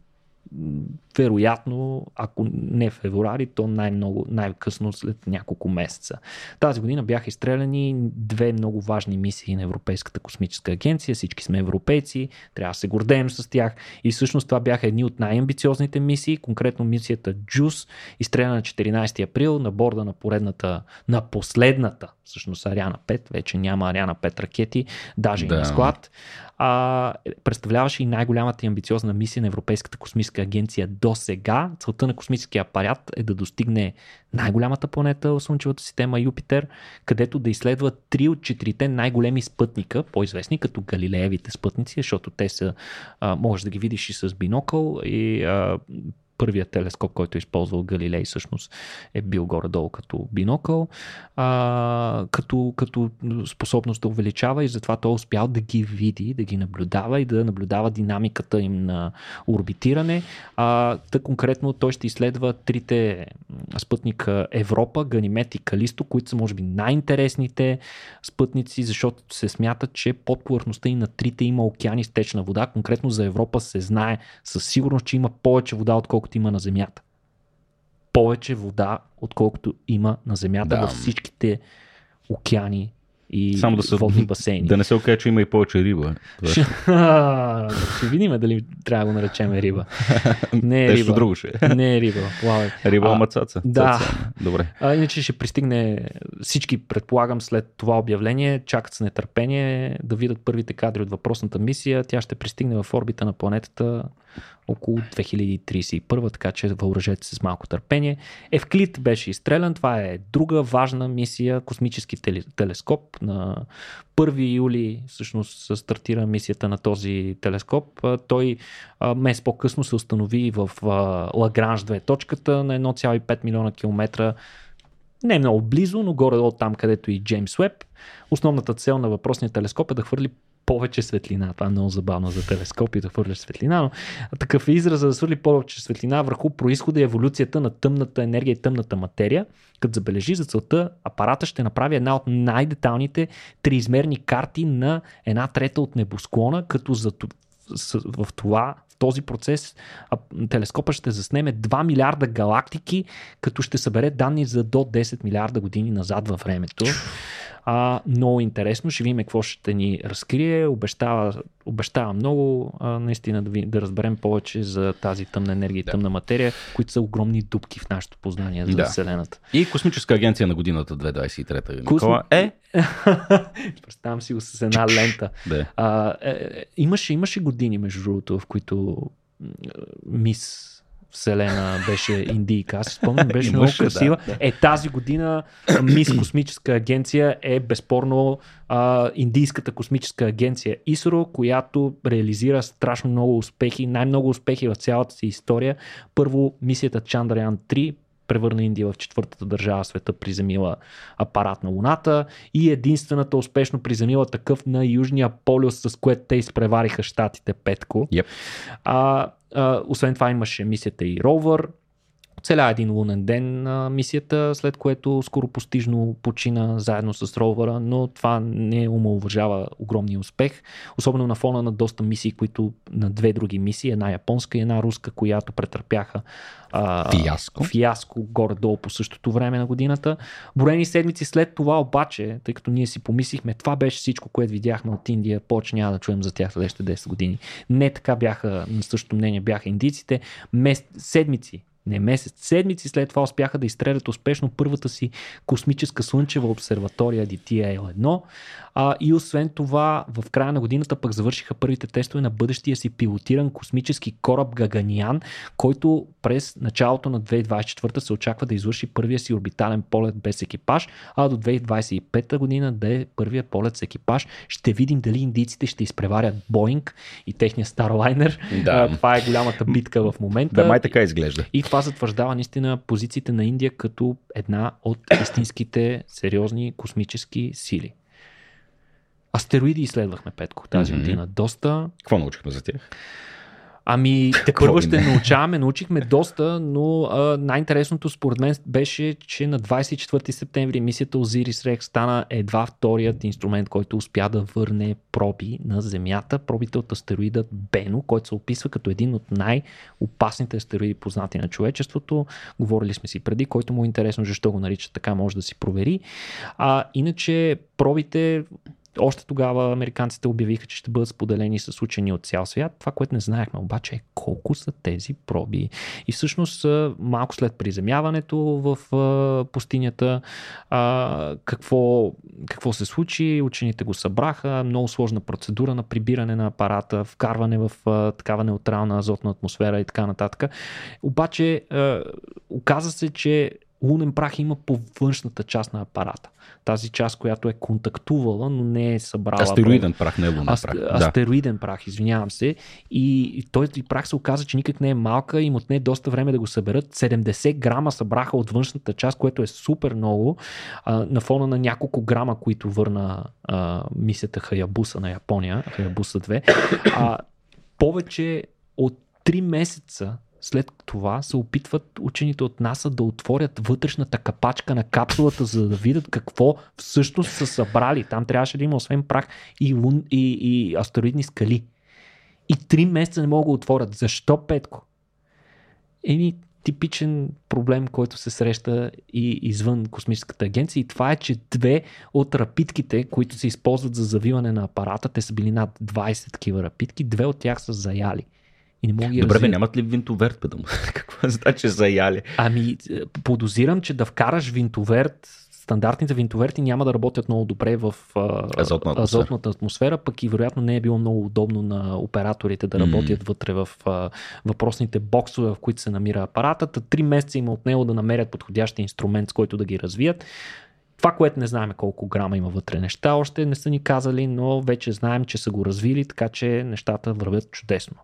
вероятно, ако не февруари, то най-много, най-късно след няколко месеца. Тази година бяха изстреляни две много важни мисии на Европейската космическа агенция. Всички сме европейци, трябва да се гордеем с тях. И всъщност това бяха едни от най-амбициозните мисии, конкретно мисията JUICE, изстреляна на 14 април на борда на поредната, на последната, всъщност Ариана 5, вече няма Ариана 5 ракети, даже и Да. на склад. А, представляваше и най-голямата и амбициозна мисия на Европейската космическа агенция до сега. Целта на космическия апарат е да достигне най-голямата планета в Слънчевата система Юпитер, където да изследва три от четирите най-големи спътника, по-известни като Галилеевите спътници, защото те са, а, можеш да ги видиш и с бинокъл и а, първият телескоп, който е използвал Галилей, всъщност е бил горе-долу като бинокъл, а, като, като способност да увеличава и затова той е успял да ги види, да ги наблюдава и да наблюдава динамиката им на орбитиране. А, та конкретно той ще изследва трите спътника Европа, Ганимед и Калисто, които са може би най-интересните спътници, защото се смята, че под повърхността и на трите има океани с течна вода. Конкретно за Европа се знае със сигурност, че има повече вода, отколкото има на Земята. Повече вода, отколкото има на Земята Да. във всичките океани и Само да са, водни басейни. Да не се окаже, че има и повече риба. Това Ще, ще видим дали трябва да го наречем риба. Не е риба. друго ще е. Не е риба. Плавай. Риба, А, ама цаца. да. Цаца. Добре. А, иначе ще пристигне всички, предполагам, след това обявление, чакат с нетърпение да видят първите кадри от въпросната мисия. Тя ще пристигне в орбита на планетата около 2031, така че въоръжете се с малко търпение. Евклид беше изстрелян. Това е друга важна мисия, космически теле- телескоп. На 1 юли всъщност стартира мисията на този телескоп. Той месец по-късно се установи в Лагранж 2 точката на 1,5 милиона километра не е много близо, но горе-долу там, където и Джеймс Уеб. Основната цел на въпросния телескоп е да хвърли повече светлина. Това е много забавно за телескопи да хвърляш светлина, но такъв е израз да свърли повече светлина върху происхода и еволюцията на тъмната енергия и тъмната материя. Като забележи за целта, апарата ще направи една от най-деталните триизмерни карти на една трета от небосклона, като за, в това този процес телескопа ще заснеме 2 милиарда галактики, като ще събере данни за до 10 милиарда години назад във времето. А, много интересно, ще видим какво ще ни разкрие. Обещава, обещава много а, наистина да, ви, да разберем повече за тази тъмна енергия и Да. тъмна материя, които са огромни дупки в нашето познание за Да. Вселената. И Космическа агенция на годината 2023. Космо- е. Представям си го с една лента. Да. А, е, е, имаше, имаше години, между другото, в които мис Вселена беше индийка. Аз си спомням, беше много Имаше, да, красива. да. Е, тази година Мис Космическа агенция е безспорно а, Индийската космическа агенция ИСРО, която реализира страшно много успехи, най-много успехи в цялата си история. Първо, мисията Чандраян 3 превърна Индия в четвъртата държава в света, приземила апарат на Луната и единствената успешно приземила такъв на Южния полюс, с което те изпревариха щатите Петко. Yep. А, освен това имаше мисията и Ровър. Целя един лунен ден на мисията, след което скоро постижно почина заедно с ровъра, но това не омалуважава огромния успех, особено на фона на доста мисии, които на две други мисии, една японска и една руска, която претърпяха а, Фиаско. фиаско горе-долу по същото време на годината. Броени седмици след това обаче, тъй като ние си помислихме, това беше всичко, което видяхме от Индия, повече няма да чуем за тях следващите 10 години. Не така бяха, на същото мнение бяха индийците. Мес, седмици не месец, седмици след това успяха да изстрелят успешно първата си космическа слънчева обсерватория DTL-1 а, и освен това в края на годината пък завършиха първите тестове на бъдещия си пилотиран космически кораб Гаганиан, който през началото на 2024 се очаква да извърши първия си орбитален полет без екипаж, а до 2025 година да е първият полет с екипаж. Ще видим дали индийците ще изпреварят Боинг и техния Старлайнер. Да. А, това е голямата битка в момента. Да, май така изглежда. И това затвърждава наистина позициите на Индия като една от истинските сериозни космически сили. Астероиди изследвахме, Петко, тази Мгм. година. Доста. Какво научихме за тях? Ами, те първо ще научаваме, научихме доста, но а, най-интересното според мен беше, че на 24 септември мисията Озирис Рекс стана едва вторият инструмент, който успя да върне проби на Земята. Пробите от астероидът Бено, който се описва като един от най-опасните астероиди, познати на човечеството. Говорили сме си преди, който му е интересно защо го наричат така, може да си провери. А, иначе пробите още тогава американците обявиха, че ще бъдат споделени с учени от цял свят. Това, което не знаехме обаче е колко са тези проби. И всъщност малко след приземяването в пустинята, какво, какво се случи, учените го събраха, много сложна процедура на прибиране на апарата, вкарване в такава неутрална азотна атмосфера и така нататък. Обаче оказа се, че лунен прах има по външната част на апарата. Тази част, която е контактувала, но не е събрала. Астероиден прах, не е лунен Ас, прах. Астероиден да. прах, извинявам се. И, и този прах се оказа, че никак не е малка, им отне доста време да го съберат. 70 грама събраха от външната част, което е супер много, а, на фона на няколко грама, които върна а, мисията Хаябуса на Япония, Хаябуса 2. А, повече от 3 месеца след това се опитват учените от НАСА да отворят вътрешната капачка на капсулата, за да видят какво всъщност са събрали. Там трябваше да има освен прах и, лун, и, и астероидни скали. И три месеца не могат да отворят. Защо, Петко? Еми, типичен проблем, който се среща и извън космическата агенция. И това е, че две от рапитките, които се използват за завиване на апарата, те са били над 20 такива рапитки, две от тях са заяли. И не мога ги Добре, бе, нямат ли винтоверт, бе, да му? Какво значи заяли? Ами, подозирам, че да вкараш винтоверт, стандартните винтоверти няма да работят много добре в а, Азотна атмосфера. азотната атмосфера, пък и вероятно не е било много удобно на операторите да работят mm. вътре в а, въпросните боксове, в които се намира апаратата. Три месеца има от него да намерят подходящ инструмент, с който да ги развият. Това, което не знаем колко грама има вътре неща, още не са ни казали, но вече знаем, че са го развили, така че нещата вървят чудесно.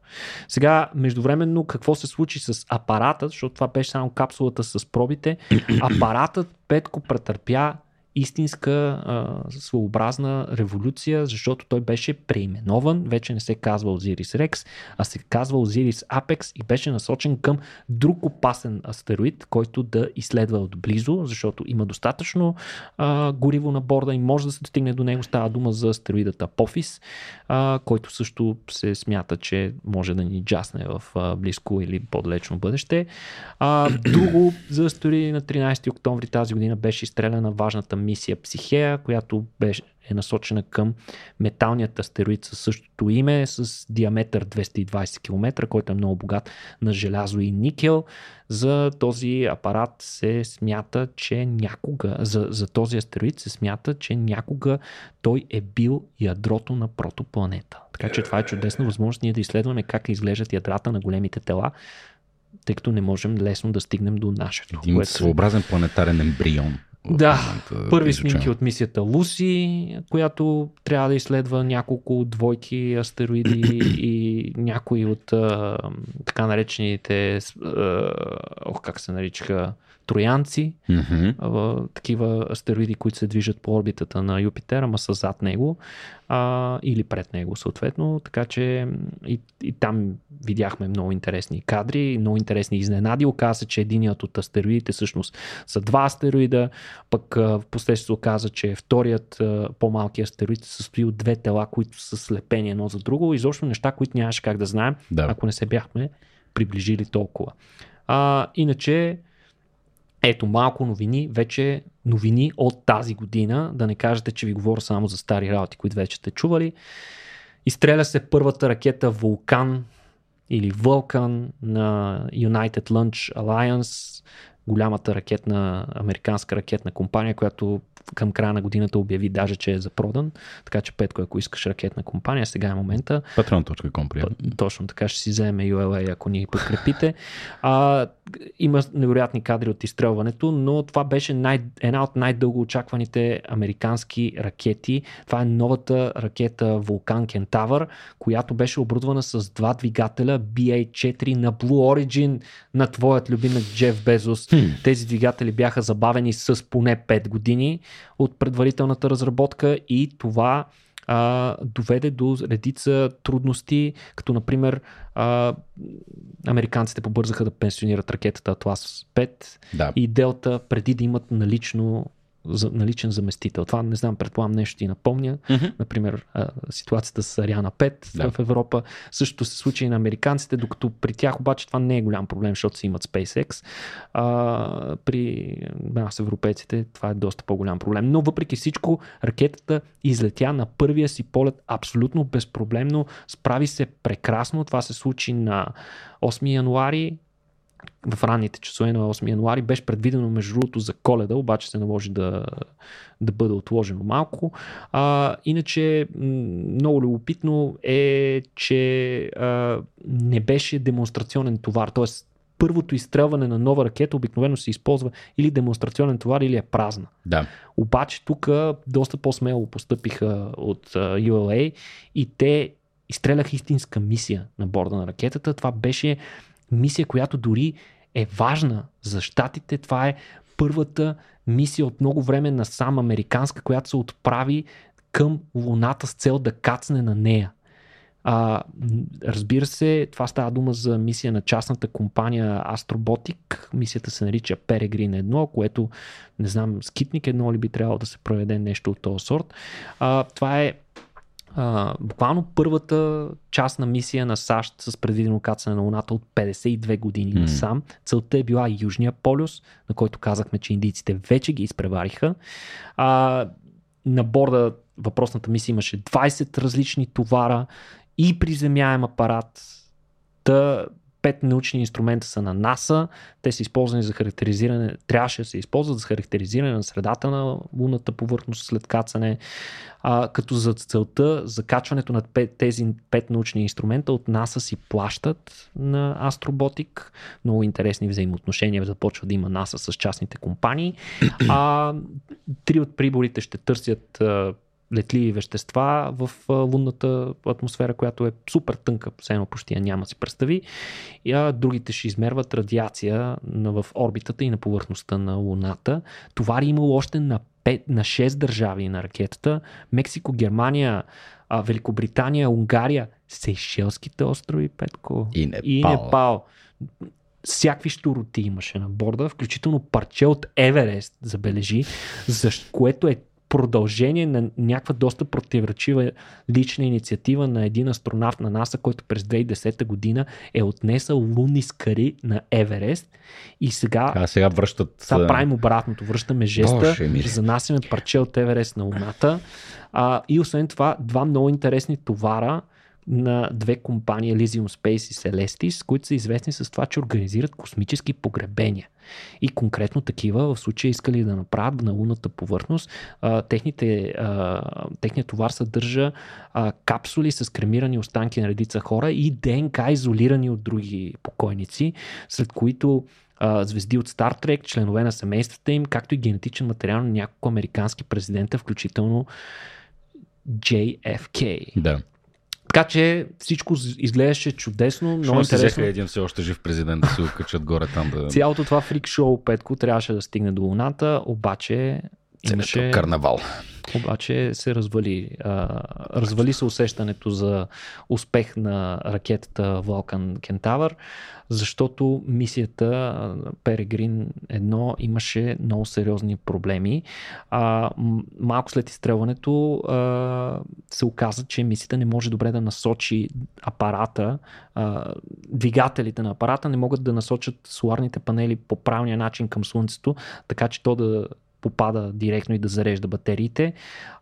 Сега, междувременно, какво се случи с апарата, защото това беше само капсулата с пробите. Апаратът Петко претърпя истинска а, своеобразна революция, защото той беше преименован, вече не се казва Озирис Рекс, а се казва Озирис Апекс и беше насочен към друг опасен астероид, който да изследва отблизо, защото има достатъчно а, гориво на борда и може да се достигне до него. Става дума за астероидът Апофис, а, който също се смята, че може да ни джасне в а, близко или по-далечно бъдеще. А, друго за астероиди на 13 октомври тази година беше изстреляна важната мисия Психея, която беше, е насочена към металният астероид със същото име, с диаметър 220 км, който е много богат на желязо и никел. За този апарат се смята, че някога, за, за този астероид се смята, че някога той е бил ядрото на протопланета. Така че това е чудесна възможност ние да изследваме как изглеждат ядрата на големите тела, тъй като не можем лесно да стигнем до нашето. Един което... своеобразен планетарен ембрион. Да, първи снимки от мисията Луси, която трябва да изследва няколко двойки астероиди и някои от а, така наречените, а, ох, как се наричаха, троянци, mm-hmm. а, такива астероиди, които се движат по орбитата на Юпитер, ама са зад него а, или пред него съответно, така че и, и там видяхме много интересни кадри, много интересни изненади. Оказа се, че единият от астероидите всъщност са два астероида, пък в последствие се оказа, че вторият по-малки астероид се състои от две тела, които са слепени едно за друго. Изобщо неща, които нямаше как да знаем, Да. ако не се бяхме приближили толкова. А, иначе, ето малко новини, вече новини от тази година, да не кажете, че ви говоря само за стари работи, които вече сте чували. Изстреля се първата ракета Вулкан или Вулкан на United Launch Alliance, голямата ракетна, американска ракетна компания, която към края на годината обяви даже, че е за продан. Така че, Петко, ако искаш ракетна компания, сега е момента. Patreon.com, приятно. Точно така ще си вземе ULA, ако ни подкрепите. А, има невероятни кадри от изстрелването, но това беше най- една от най-дълго очакваните американски ракети. Това е новата ракета Вулкан Кентавър, която беше оборудвана с два двигателя BA-4 на Blue Origin на твоят любимец Джеф Безос. Тези двигатели бяха забавени с поне 5 години от предварителната разработка и това а, доведе до редица трудности, като например а, американците побързаха да пенсионират ракетата Atlas 5 Да. и Делта преди да имат налично за, наличен заместител. Това не знам, предполагам нещо ти напомня. Мгм. Например, а, ситуацията с Ариана 5 Да. в Европа. Същото се случи и на американците, докато при тях обаче това не е голям проблем, защото си имат SpaceX. А, при нас, европейците, това е доста по-голям проблем. Но въпреки всичко, ракетата излетя на първия си полет абсолютно безпроблемно. Справи се прекрасно. Това се случи на 8 януари в ранните часове на 8 януари беше предвидено между другото за коледа, обаче се наложи да, да бъде отложено малко. А, иначе много любопитно е, че а, не беше демонстрационен товар, т.е. първото изстрелване на нова ракета обикновено се използва или демонстрационен товар, или е празна. Да. Обаче тук доста по-смело постъпиха от ULA и те изстреляха истинска мисия на борда на ракетата. Това беше мисия, която дори е важна за щатите. Това е първата мисия от много време на сам американска, която се отправи към Луната с цел да кацне на нея. А, разбира се, това става дума за мисия на частната компания Astrobotic. Мисията се нарича Peregrine 1, което не знам, Скитник 1 ли би трябвало да се проведе нещо от този сорт. А, това е а, буквално първата частна мисия на САЩ с предвидено кацане на Луната от 52 години М. насам. Целта е била Южния полюс, на който казахме, че индийците вече ги изпревариха. А, на борда въпросната мисия имаше 20 различни товара и приземяем апарат. Та пет научни инструмента са на НАСА. Те са използвани за характеризиране, трябваше да се използват за характеризиране на средата на лунната повърхност след кацане. А, като за целта, за качването на тези пет научни инструмента от НАСА си плащат на Астроботик. Много интересни взаимоотношения започва да има НАСА с частните компании. А, три от приборите ще търсят а, летливи вещества в лунната атмосфера, която е супер тънка, все едно почти я няма си представи. И, а, другите ще измерват радиация в орбитата и на повърхността на Луната. Товари имало още на, 5, на 6 държави на ракетата. Мексико, Германия, Великобритания, Унгария, Сейшелските острови, Петко И Непал. и Непал. Всякакви щуроти имаше на борда, включително парче от Еверест, забележи, за което е продължение на някаква доста противоречива лична инициатива на един астронавт на НАСА, който през 2010 година е отнесъл лунни скари на Еверест и сега А сега връщат... сега правим обратното, връщаме жеста, Боже мили. занасяме парче от Еверест на Луната. А, и освен това, два много интересни товара на две компании, Elysium Space и Celestis, които са известни с това, че организират космически погребения. И конкретно такива в случая искали да направят на лунната повърхност. А, техните, техният товар съдържа капсули с кремирани останки на редица хора и ДНК изолирани от други покойници, след които звезди от Star Trek, членове на семействата им, както и генетичен материал на няколко американски президента, включително JFK. Да. Така че всичко изглеждаше чудесно, много си интересно. взеха един все още жив президент да се окачат горе там да... Цялото това фрик шоу, Петко, трябваше да стигне до Луната, обаче Имаше... Карнавал. обаче се развали. А, развали се усещането за успех на ракетата Vulcan Кентавър, защото мисията Перегрин 1 имаше много сериозни проблеми. А, малко след изстрелването а, се оказа, че мисията не може добре да насочи апарата, а, двигателите на апарата не могат да насочат соларните панели по правилния начин към Слънцето, така че то да попада директно и да зарежда батериите.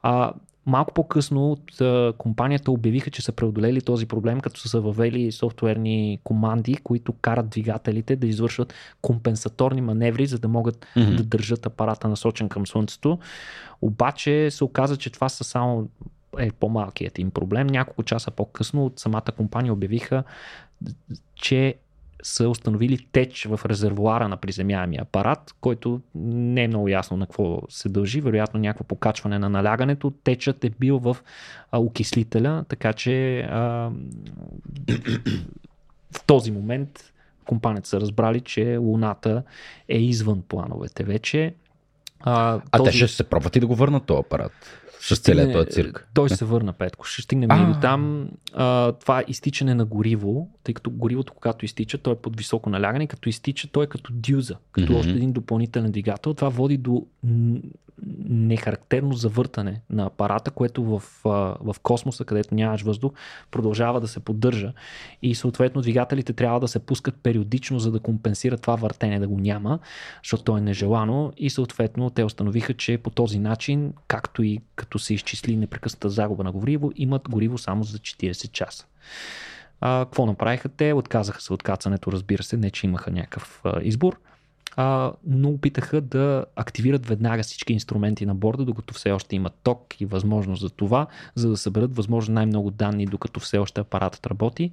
А, малко по-късно от а, компанията обявиха, че са преодолели този проблем, като са въвели софтуерни команди, които карат двигателите да извършват компенсаторни маневри, за да могат Мгм. да държат апарата насочен към Слънцето. Обаче се оказа, че това са само е по-малкият им проблем. Няколко часа по-късно от самата компания обявиха, че са установили теч в резервуара на приземяемия апарат, който не е много ясно на какво се дължи. Вероятно някакво покачване на налягането. Течът е бил в окислителя, така че а, в този момент компанията са разбрали, че Луната е извън плановете вече. А, А те ще се пробват и да го върнат този апарат. С целият този цирк. Той се върна, Петко. Ще стигнем и А. до там. А, това е изтичане на гориво, тъй като горивото, когато изтича, то е под високо налягане, като изтича, той е като дюза, като Мгм. още един допълнителен двигател. Това води до нехарактерно завъртане на апарата, което в, в космоса, където нямаш въздух, продължава да се поддържа и съответно двигателите трябва да се пускат периодично, за да компенсират това въртене да го няма, защото то е нежелано и съответно те установиха, че по този начин, както и като се изчисли непрекъсната загуба на гориво, имат гориво само за 40 часа. А, какво направиха те? Отказаха се от кацането, разбира се, не че имаха някакъв а, избор а, но опитаха да активират веднага всички инструменти на борда, докато все още има ток и възможност за това, за да съберат възможно най-много данни, докато все още апаратът работи.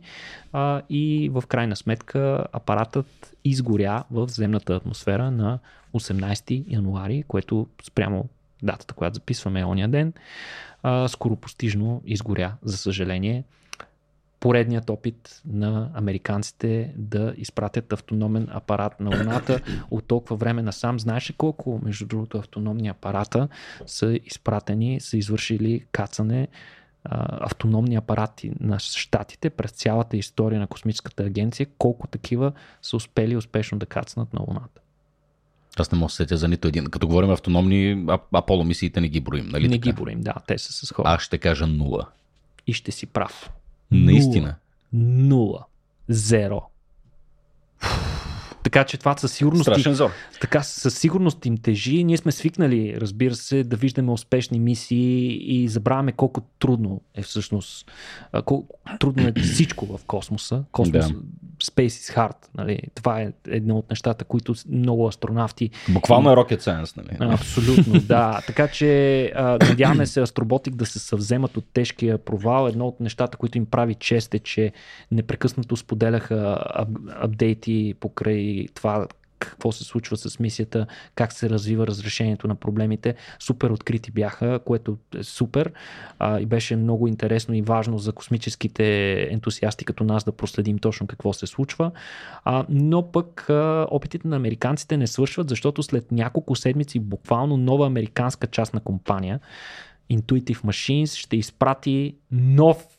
А, и в крайна сметка апаратът изгоря в земната атмосфера на 18 януари, което спрямо датата, която записваме ония ден, а, скоропостижно изгоря, за съжаление поредният опит на американците да изпратят автономен апарат на Луната от толкова време насам. Знаеш ли колко, между другото, автономни апарата са изпратени, са извършили кацане автономни апарати на щатите през цялата история на космическата агенция, колко такива са успели успешно да кацнат на Луната? Аз не мога да сетя за нито един. Като говорим автономни, Аполо мисиите не ги броим, нали? Не така? ги броим, да, те са с хора. Аз ще кажа нула. И ще си прав. Наистина. Нула. Зеро. Така че това със сигурност. Страшен зор. Така със сигурност им тежи. Ние сме свикнали, разбира се, да виждаме успешни мисии и забравяме колко трудно е всъщност. Колко трудно е всичко в космоса. Космос, да. Space is hard. Нали? Това е едно от нещата, които много астронавти. Буквално е rocket science, нали? Абсолютно, да. Така че а, надяваме се Астроботик да се съвземат от тежкия провал. Едно от нещата, които им прави чест е, че непрекъснато споделяха апдейти покрай това какво се случва с мисията, как се развива разрешението на проблемите. Супер открити бяха, което е супер а, и беше много интересно и важно за космическите ентусиасти като нас да проследим точно какво се случва. А, но пък а, опитите на американците не свършват, защото след няколко седмици буквално нова американска част на компания Intuitive Machines ще изпрати нов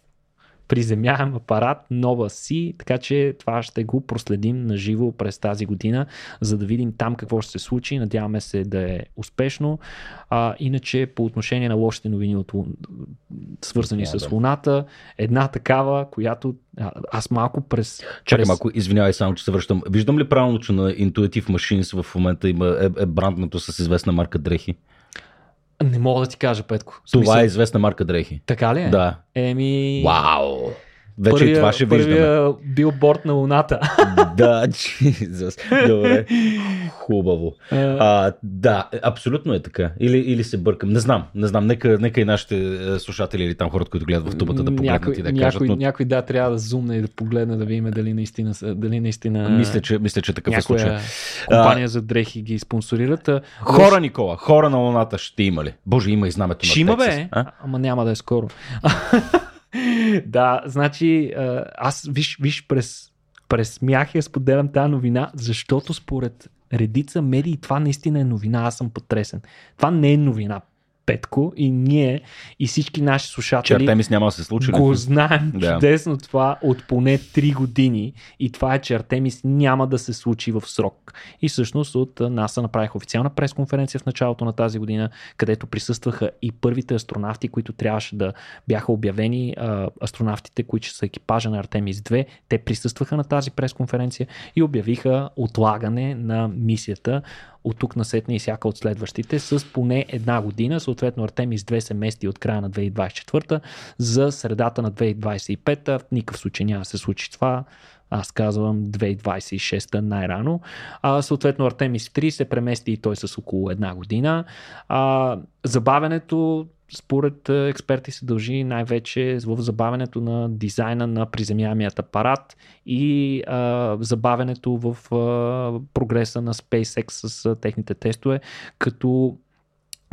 приземяем апарат, нова си, така че това ще го проследим на живо през тази година, за да видим там какво ще се случи. Надяваме се да е успешно. А, иначе по отношение на лошите новини, от, свързани yeah, с да. Луната, една такава, която аз малко през... Чакай през... малко, извинявай само, че се връщам. Виждам ли правилно, че на Intuitive Machines в момента има, е, е бранднато с известна марка дрехи? Не мога да ти кажа, Петко. Това Смисъл... е известна марка дрехи. Така ли е? Да. Еми... Вау! Вече първия, и това ще първия виждаме. билборд на Луната. да, Jesus. Добре. Хубаво. А, да, абсолютно е така. Или, или се бъркам. Не знам, не знам. Нека, нека и нашите е, слушатели или там хората, които гледат в тубата да погледнат някой, и да някой, кажат. Но... Някой да трябва да зумне и да погледне да видим дали наистина, дали наистина мисля, че, мисля, че такъв е случай. компания а, за дрехи ги спонсорират. Хора, Никола, хора на Луната ще има ли? Боже, има и знамето на има, бе, а? ама няма да е скоро. Да, значи аз виж, виж през, през смях я споделям тази новина, защото според редица медии това наистина е новина, аз съм потресен. Това не е новина, Петко и ние и всички наши слушатели че Артемис няма да се случи. Го знаем да. чудесно това от поне 3 години и това е, че Артемис няма да се случи в срок. И всъщност от НАСА направих официална пресконференция в началото на тази година, където присъстваха и първите астронавти, които трябваше да бяха обявени. Астронавтите, които са екипажа на Артемис 2, те присъстваха на тази пресконференция и обявиха отлагане на мисията от тук на сетне и всяка от следващите с поне една година. Съответно Артемис 2 се мести от края на 2024 за средата на 2025. В никакъв случай няма да се случи това. Аз казвам 2026 най-рано. А, съответно Артемис 3 се премести и той с около една година. А, забавянето според експерти се дължи най-вече в забавянето на дизайна на приземяемият апарат и а, забавянето в а, прогреса на SpaceX с а, техните тестове, като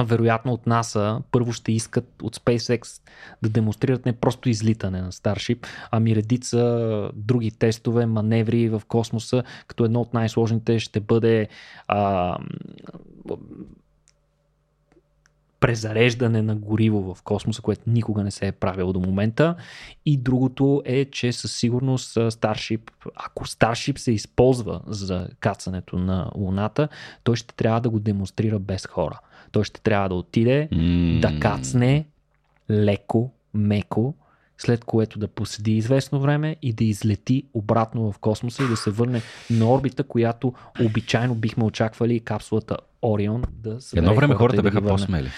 вероятно от НАСА първо ще искат от SpaceX да демонстрират не просто излитане на Starship, ами редица други тестове, маневри в космоса, като едно от най-сложните ще бъде а, презареждане на гориво в космоса, което никога не се е правило до момента. И другото е, че със сигурност Starship, ако Starship се използва за кацането на Луната, той ще трябва да го демонстрира без хора. Той ще трябва да отиде, mm. да кацне леко, меко, след което да поседи известно време и да излети обратно в космоса и да се върне на орбита, която обичайно бихме очаквали капсулата Орион да се. Едно време хората бяха по-смели.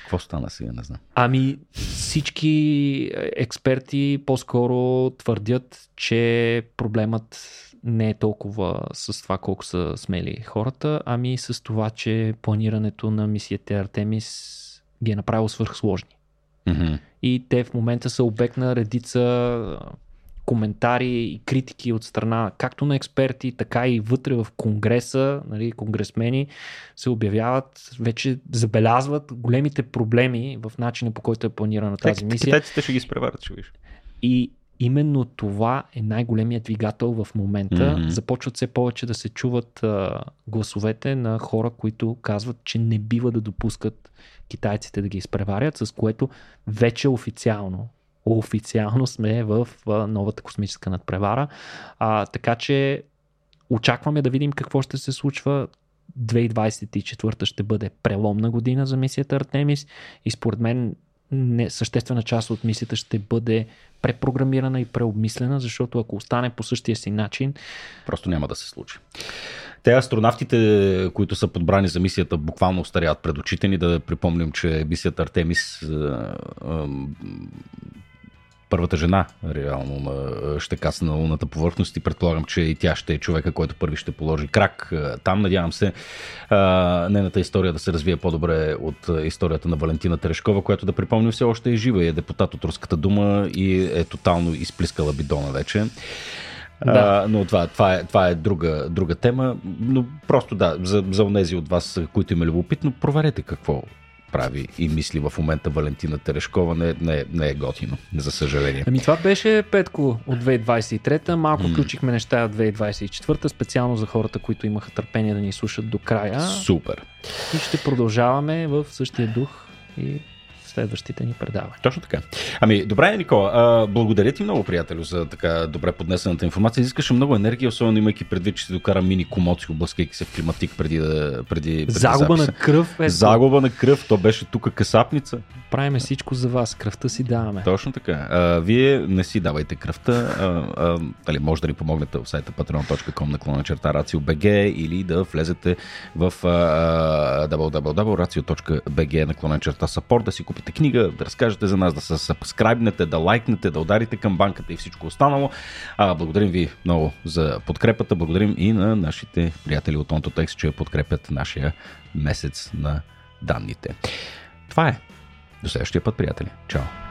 Какво стана сега, не знам. Ами всички експерти по-скоро твърдят, че проблемът не е толкова с това колко са смели хората, ами с това, че планирането на мисията Артемис ги е направило свърхсложни. Mm-hmm. И те в момента са обект на редица коментари и критики от страна както на експерти, така и вътре в Конгреса, нали, конгресмени се обявяват, вече забелязват големите проблеми в начина по който е планирана тази мисия. Китайците ще ги изпреварят, ще виж. И именно това е най-големият двигател в момента. Mm-hmm. Започват все повече да се чуват а, гласовете на хора, които казват, че не бива да допускат китайците да ги изпреварят, с което вече официално официално сме в а, новата космическа надпревара. А, така че очакваме да видим какво ще се случва. 2024 ще бъде преломна година за мисията Артемис и според мен не, съществена част от мисията ще бъде препрограмирана и преобмислена, защото ако остане по същия си начин... Просто няма да се случи. Те астронавтите, които са подбрани за мисията, буквално остаряват пред очите ни. Да припомним, че мисията Артемис първата жена, реално, на, ще касне на луната повърхност и предполагам, че и тя ще е човека, който първи ще положи крак. Там, надявам се, нейната история да се развие по-добре от историята на Валентина Терешкова, която да припомним все още е жива и е депутат от Руската дума и е тотално изплискала бидона вече. Да. А, но това, това е, това е друга, друга тема. Но просто да, за, за онези от вас, които им е любопитно, проверете какво прави и мисли в момента Валентина Терешкова не, не, не е готино, за съжаление. Ами това беше Петко от 2023-та. Малко mm. включихме неща от 2024-та, специално за хората, които имаха търпение да ни слушат до края. Супер. И ще продължаваме в същия дух и следващите ни предавания. Точно така. Ами, добре, Никола. А, благодаря ти много, приятелю, за така добре поднесената информация. Искаше много енергия, особено имайки предвид, че си докара мини комоци, обласкайки се в климатик преди да. Преди, преди Загуба записа. на кръв. Е Загуба на кръв. То беше тук касапница. Правиме всичко за вас. Кръвта си даваме. Точно така. А, вие не си давайте кръвта. А, а, дали, може да ни помогнете в сайта patreon.com на клона черта RACIO.BG или да влезете в www.racio.bg на клона черта support да си купите купите книга, да разкажете за нас, да се сабскрайбнете, да лайкнете, да ударите към банката и всичко останало. А, благодарим ви много за подкрепата. Благодарим и на нашите приятели от OntoText, че подкрепят нашия месец на данните. Това е. До следващия път, приятели. Чао!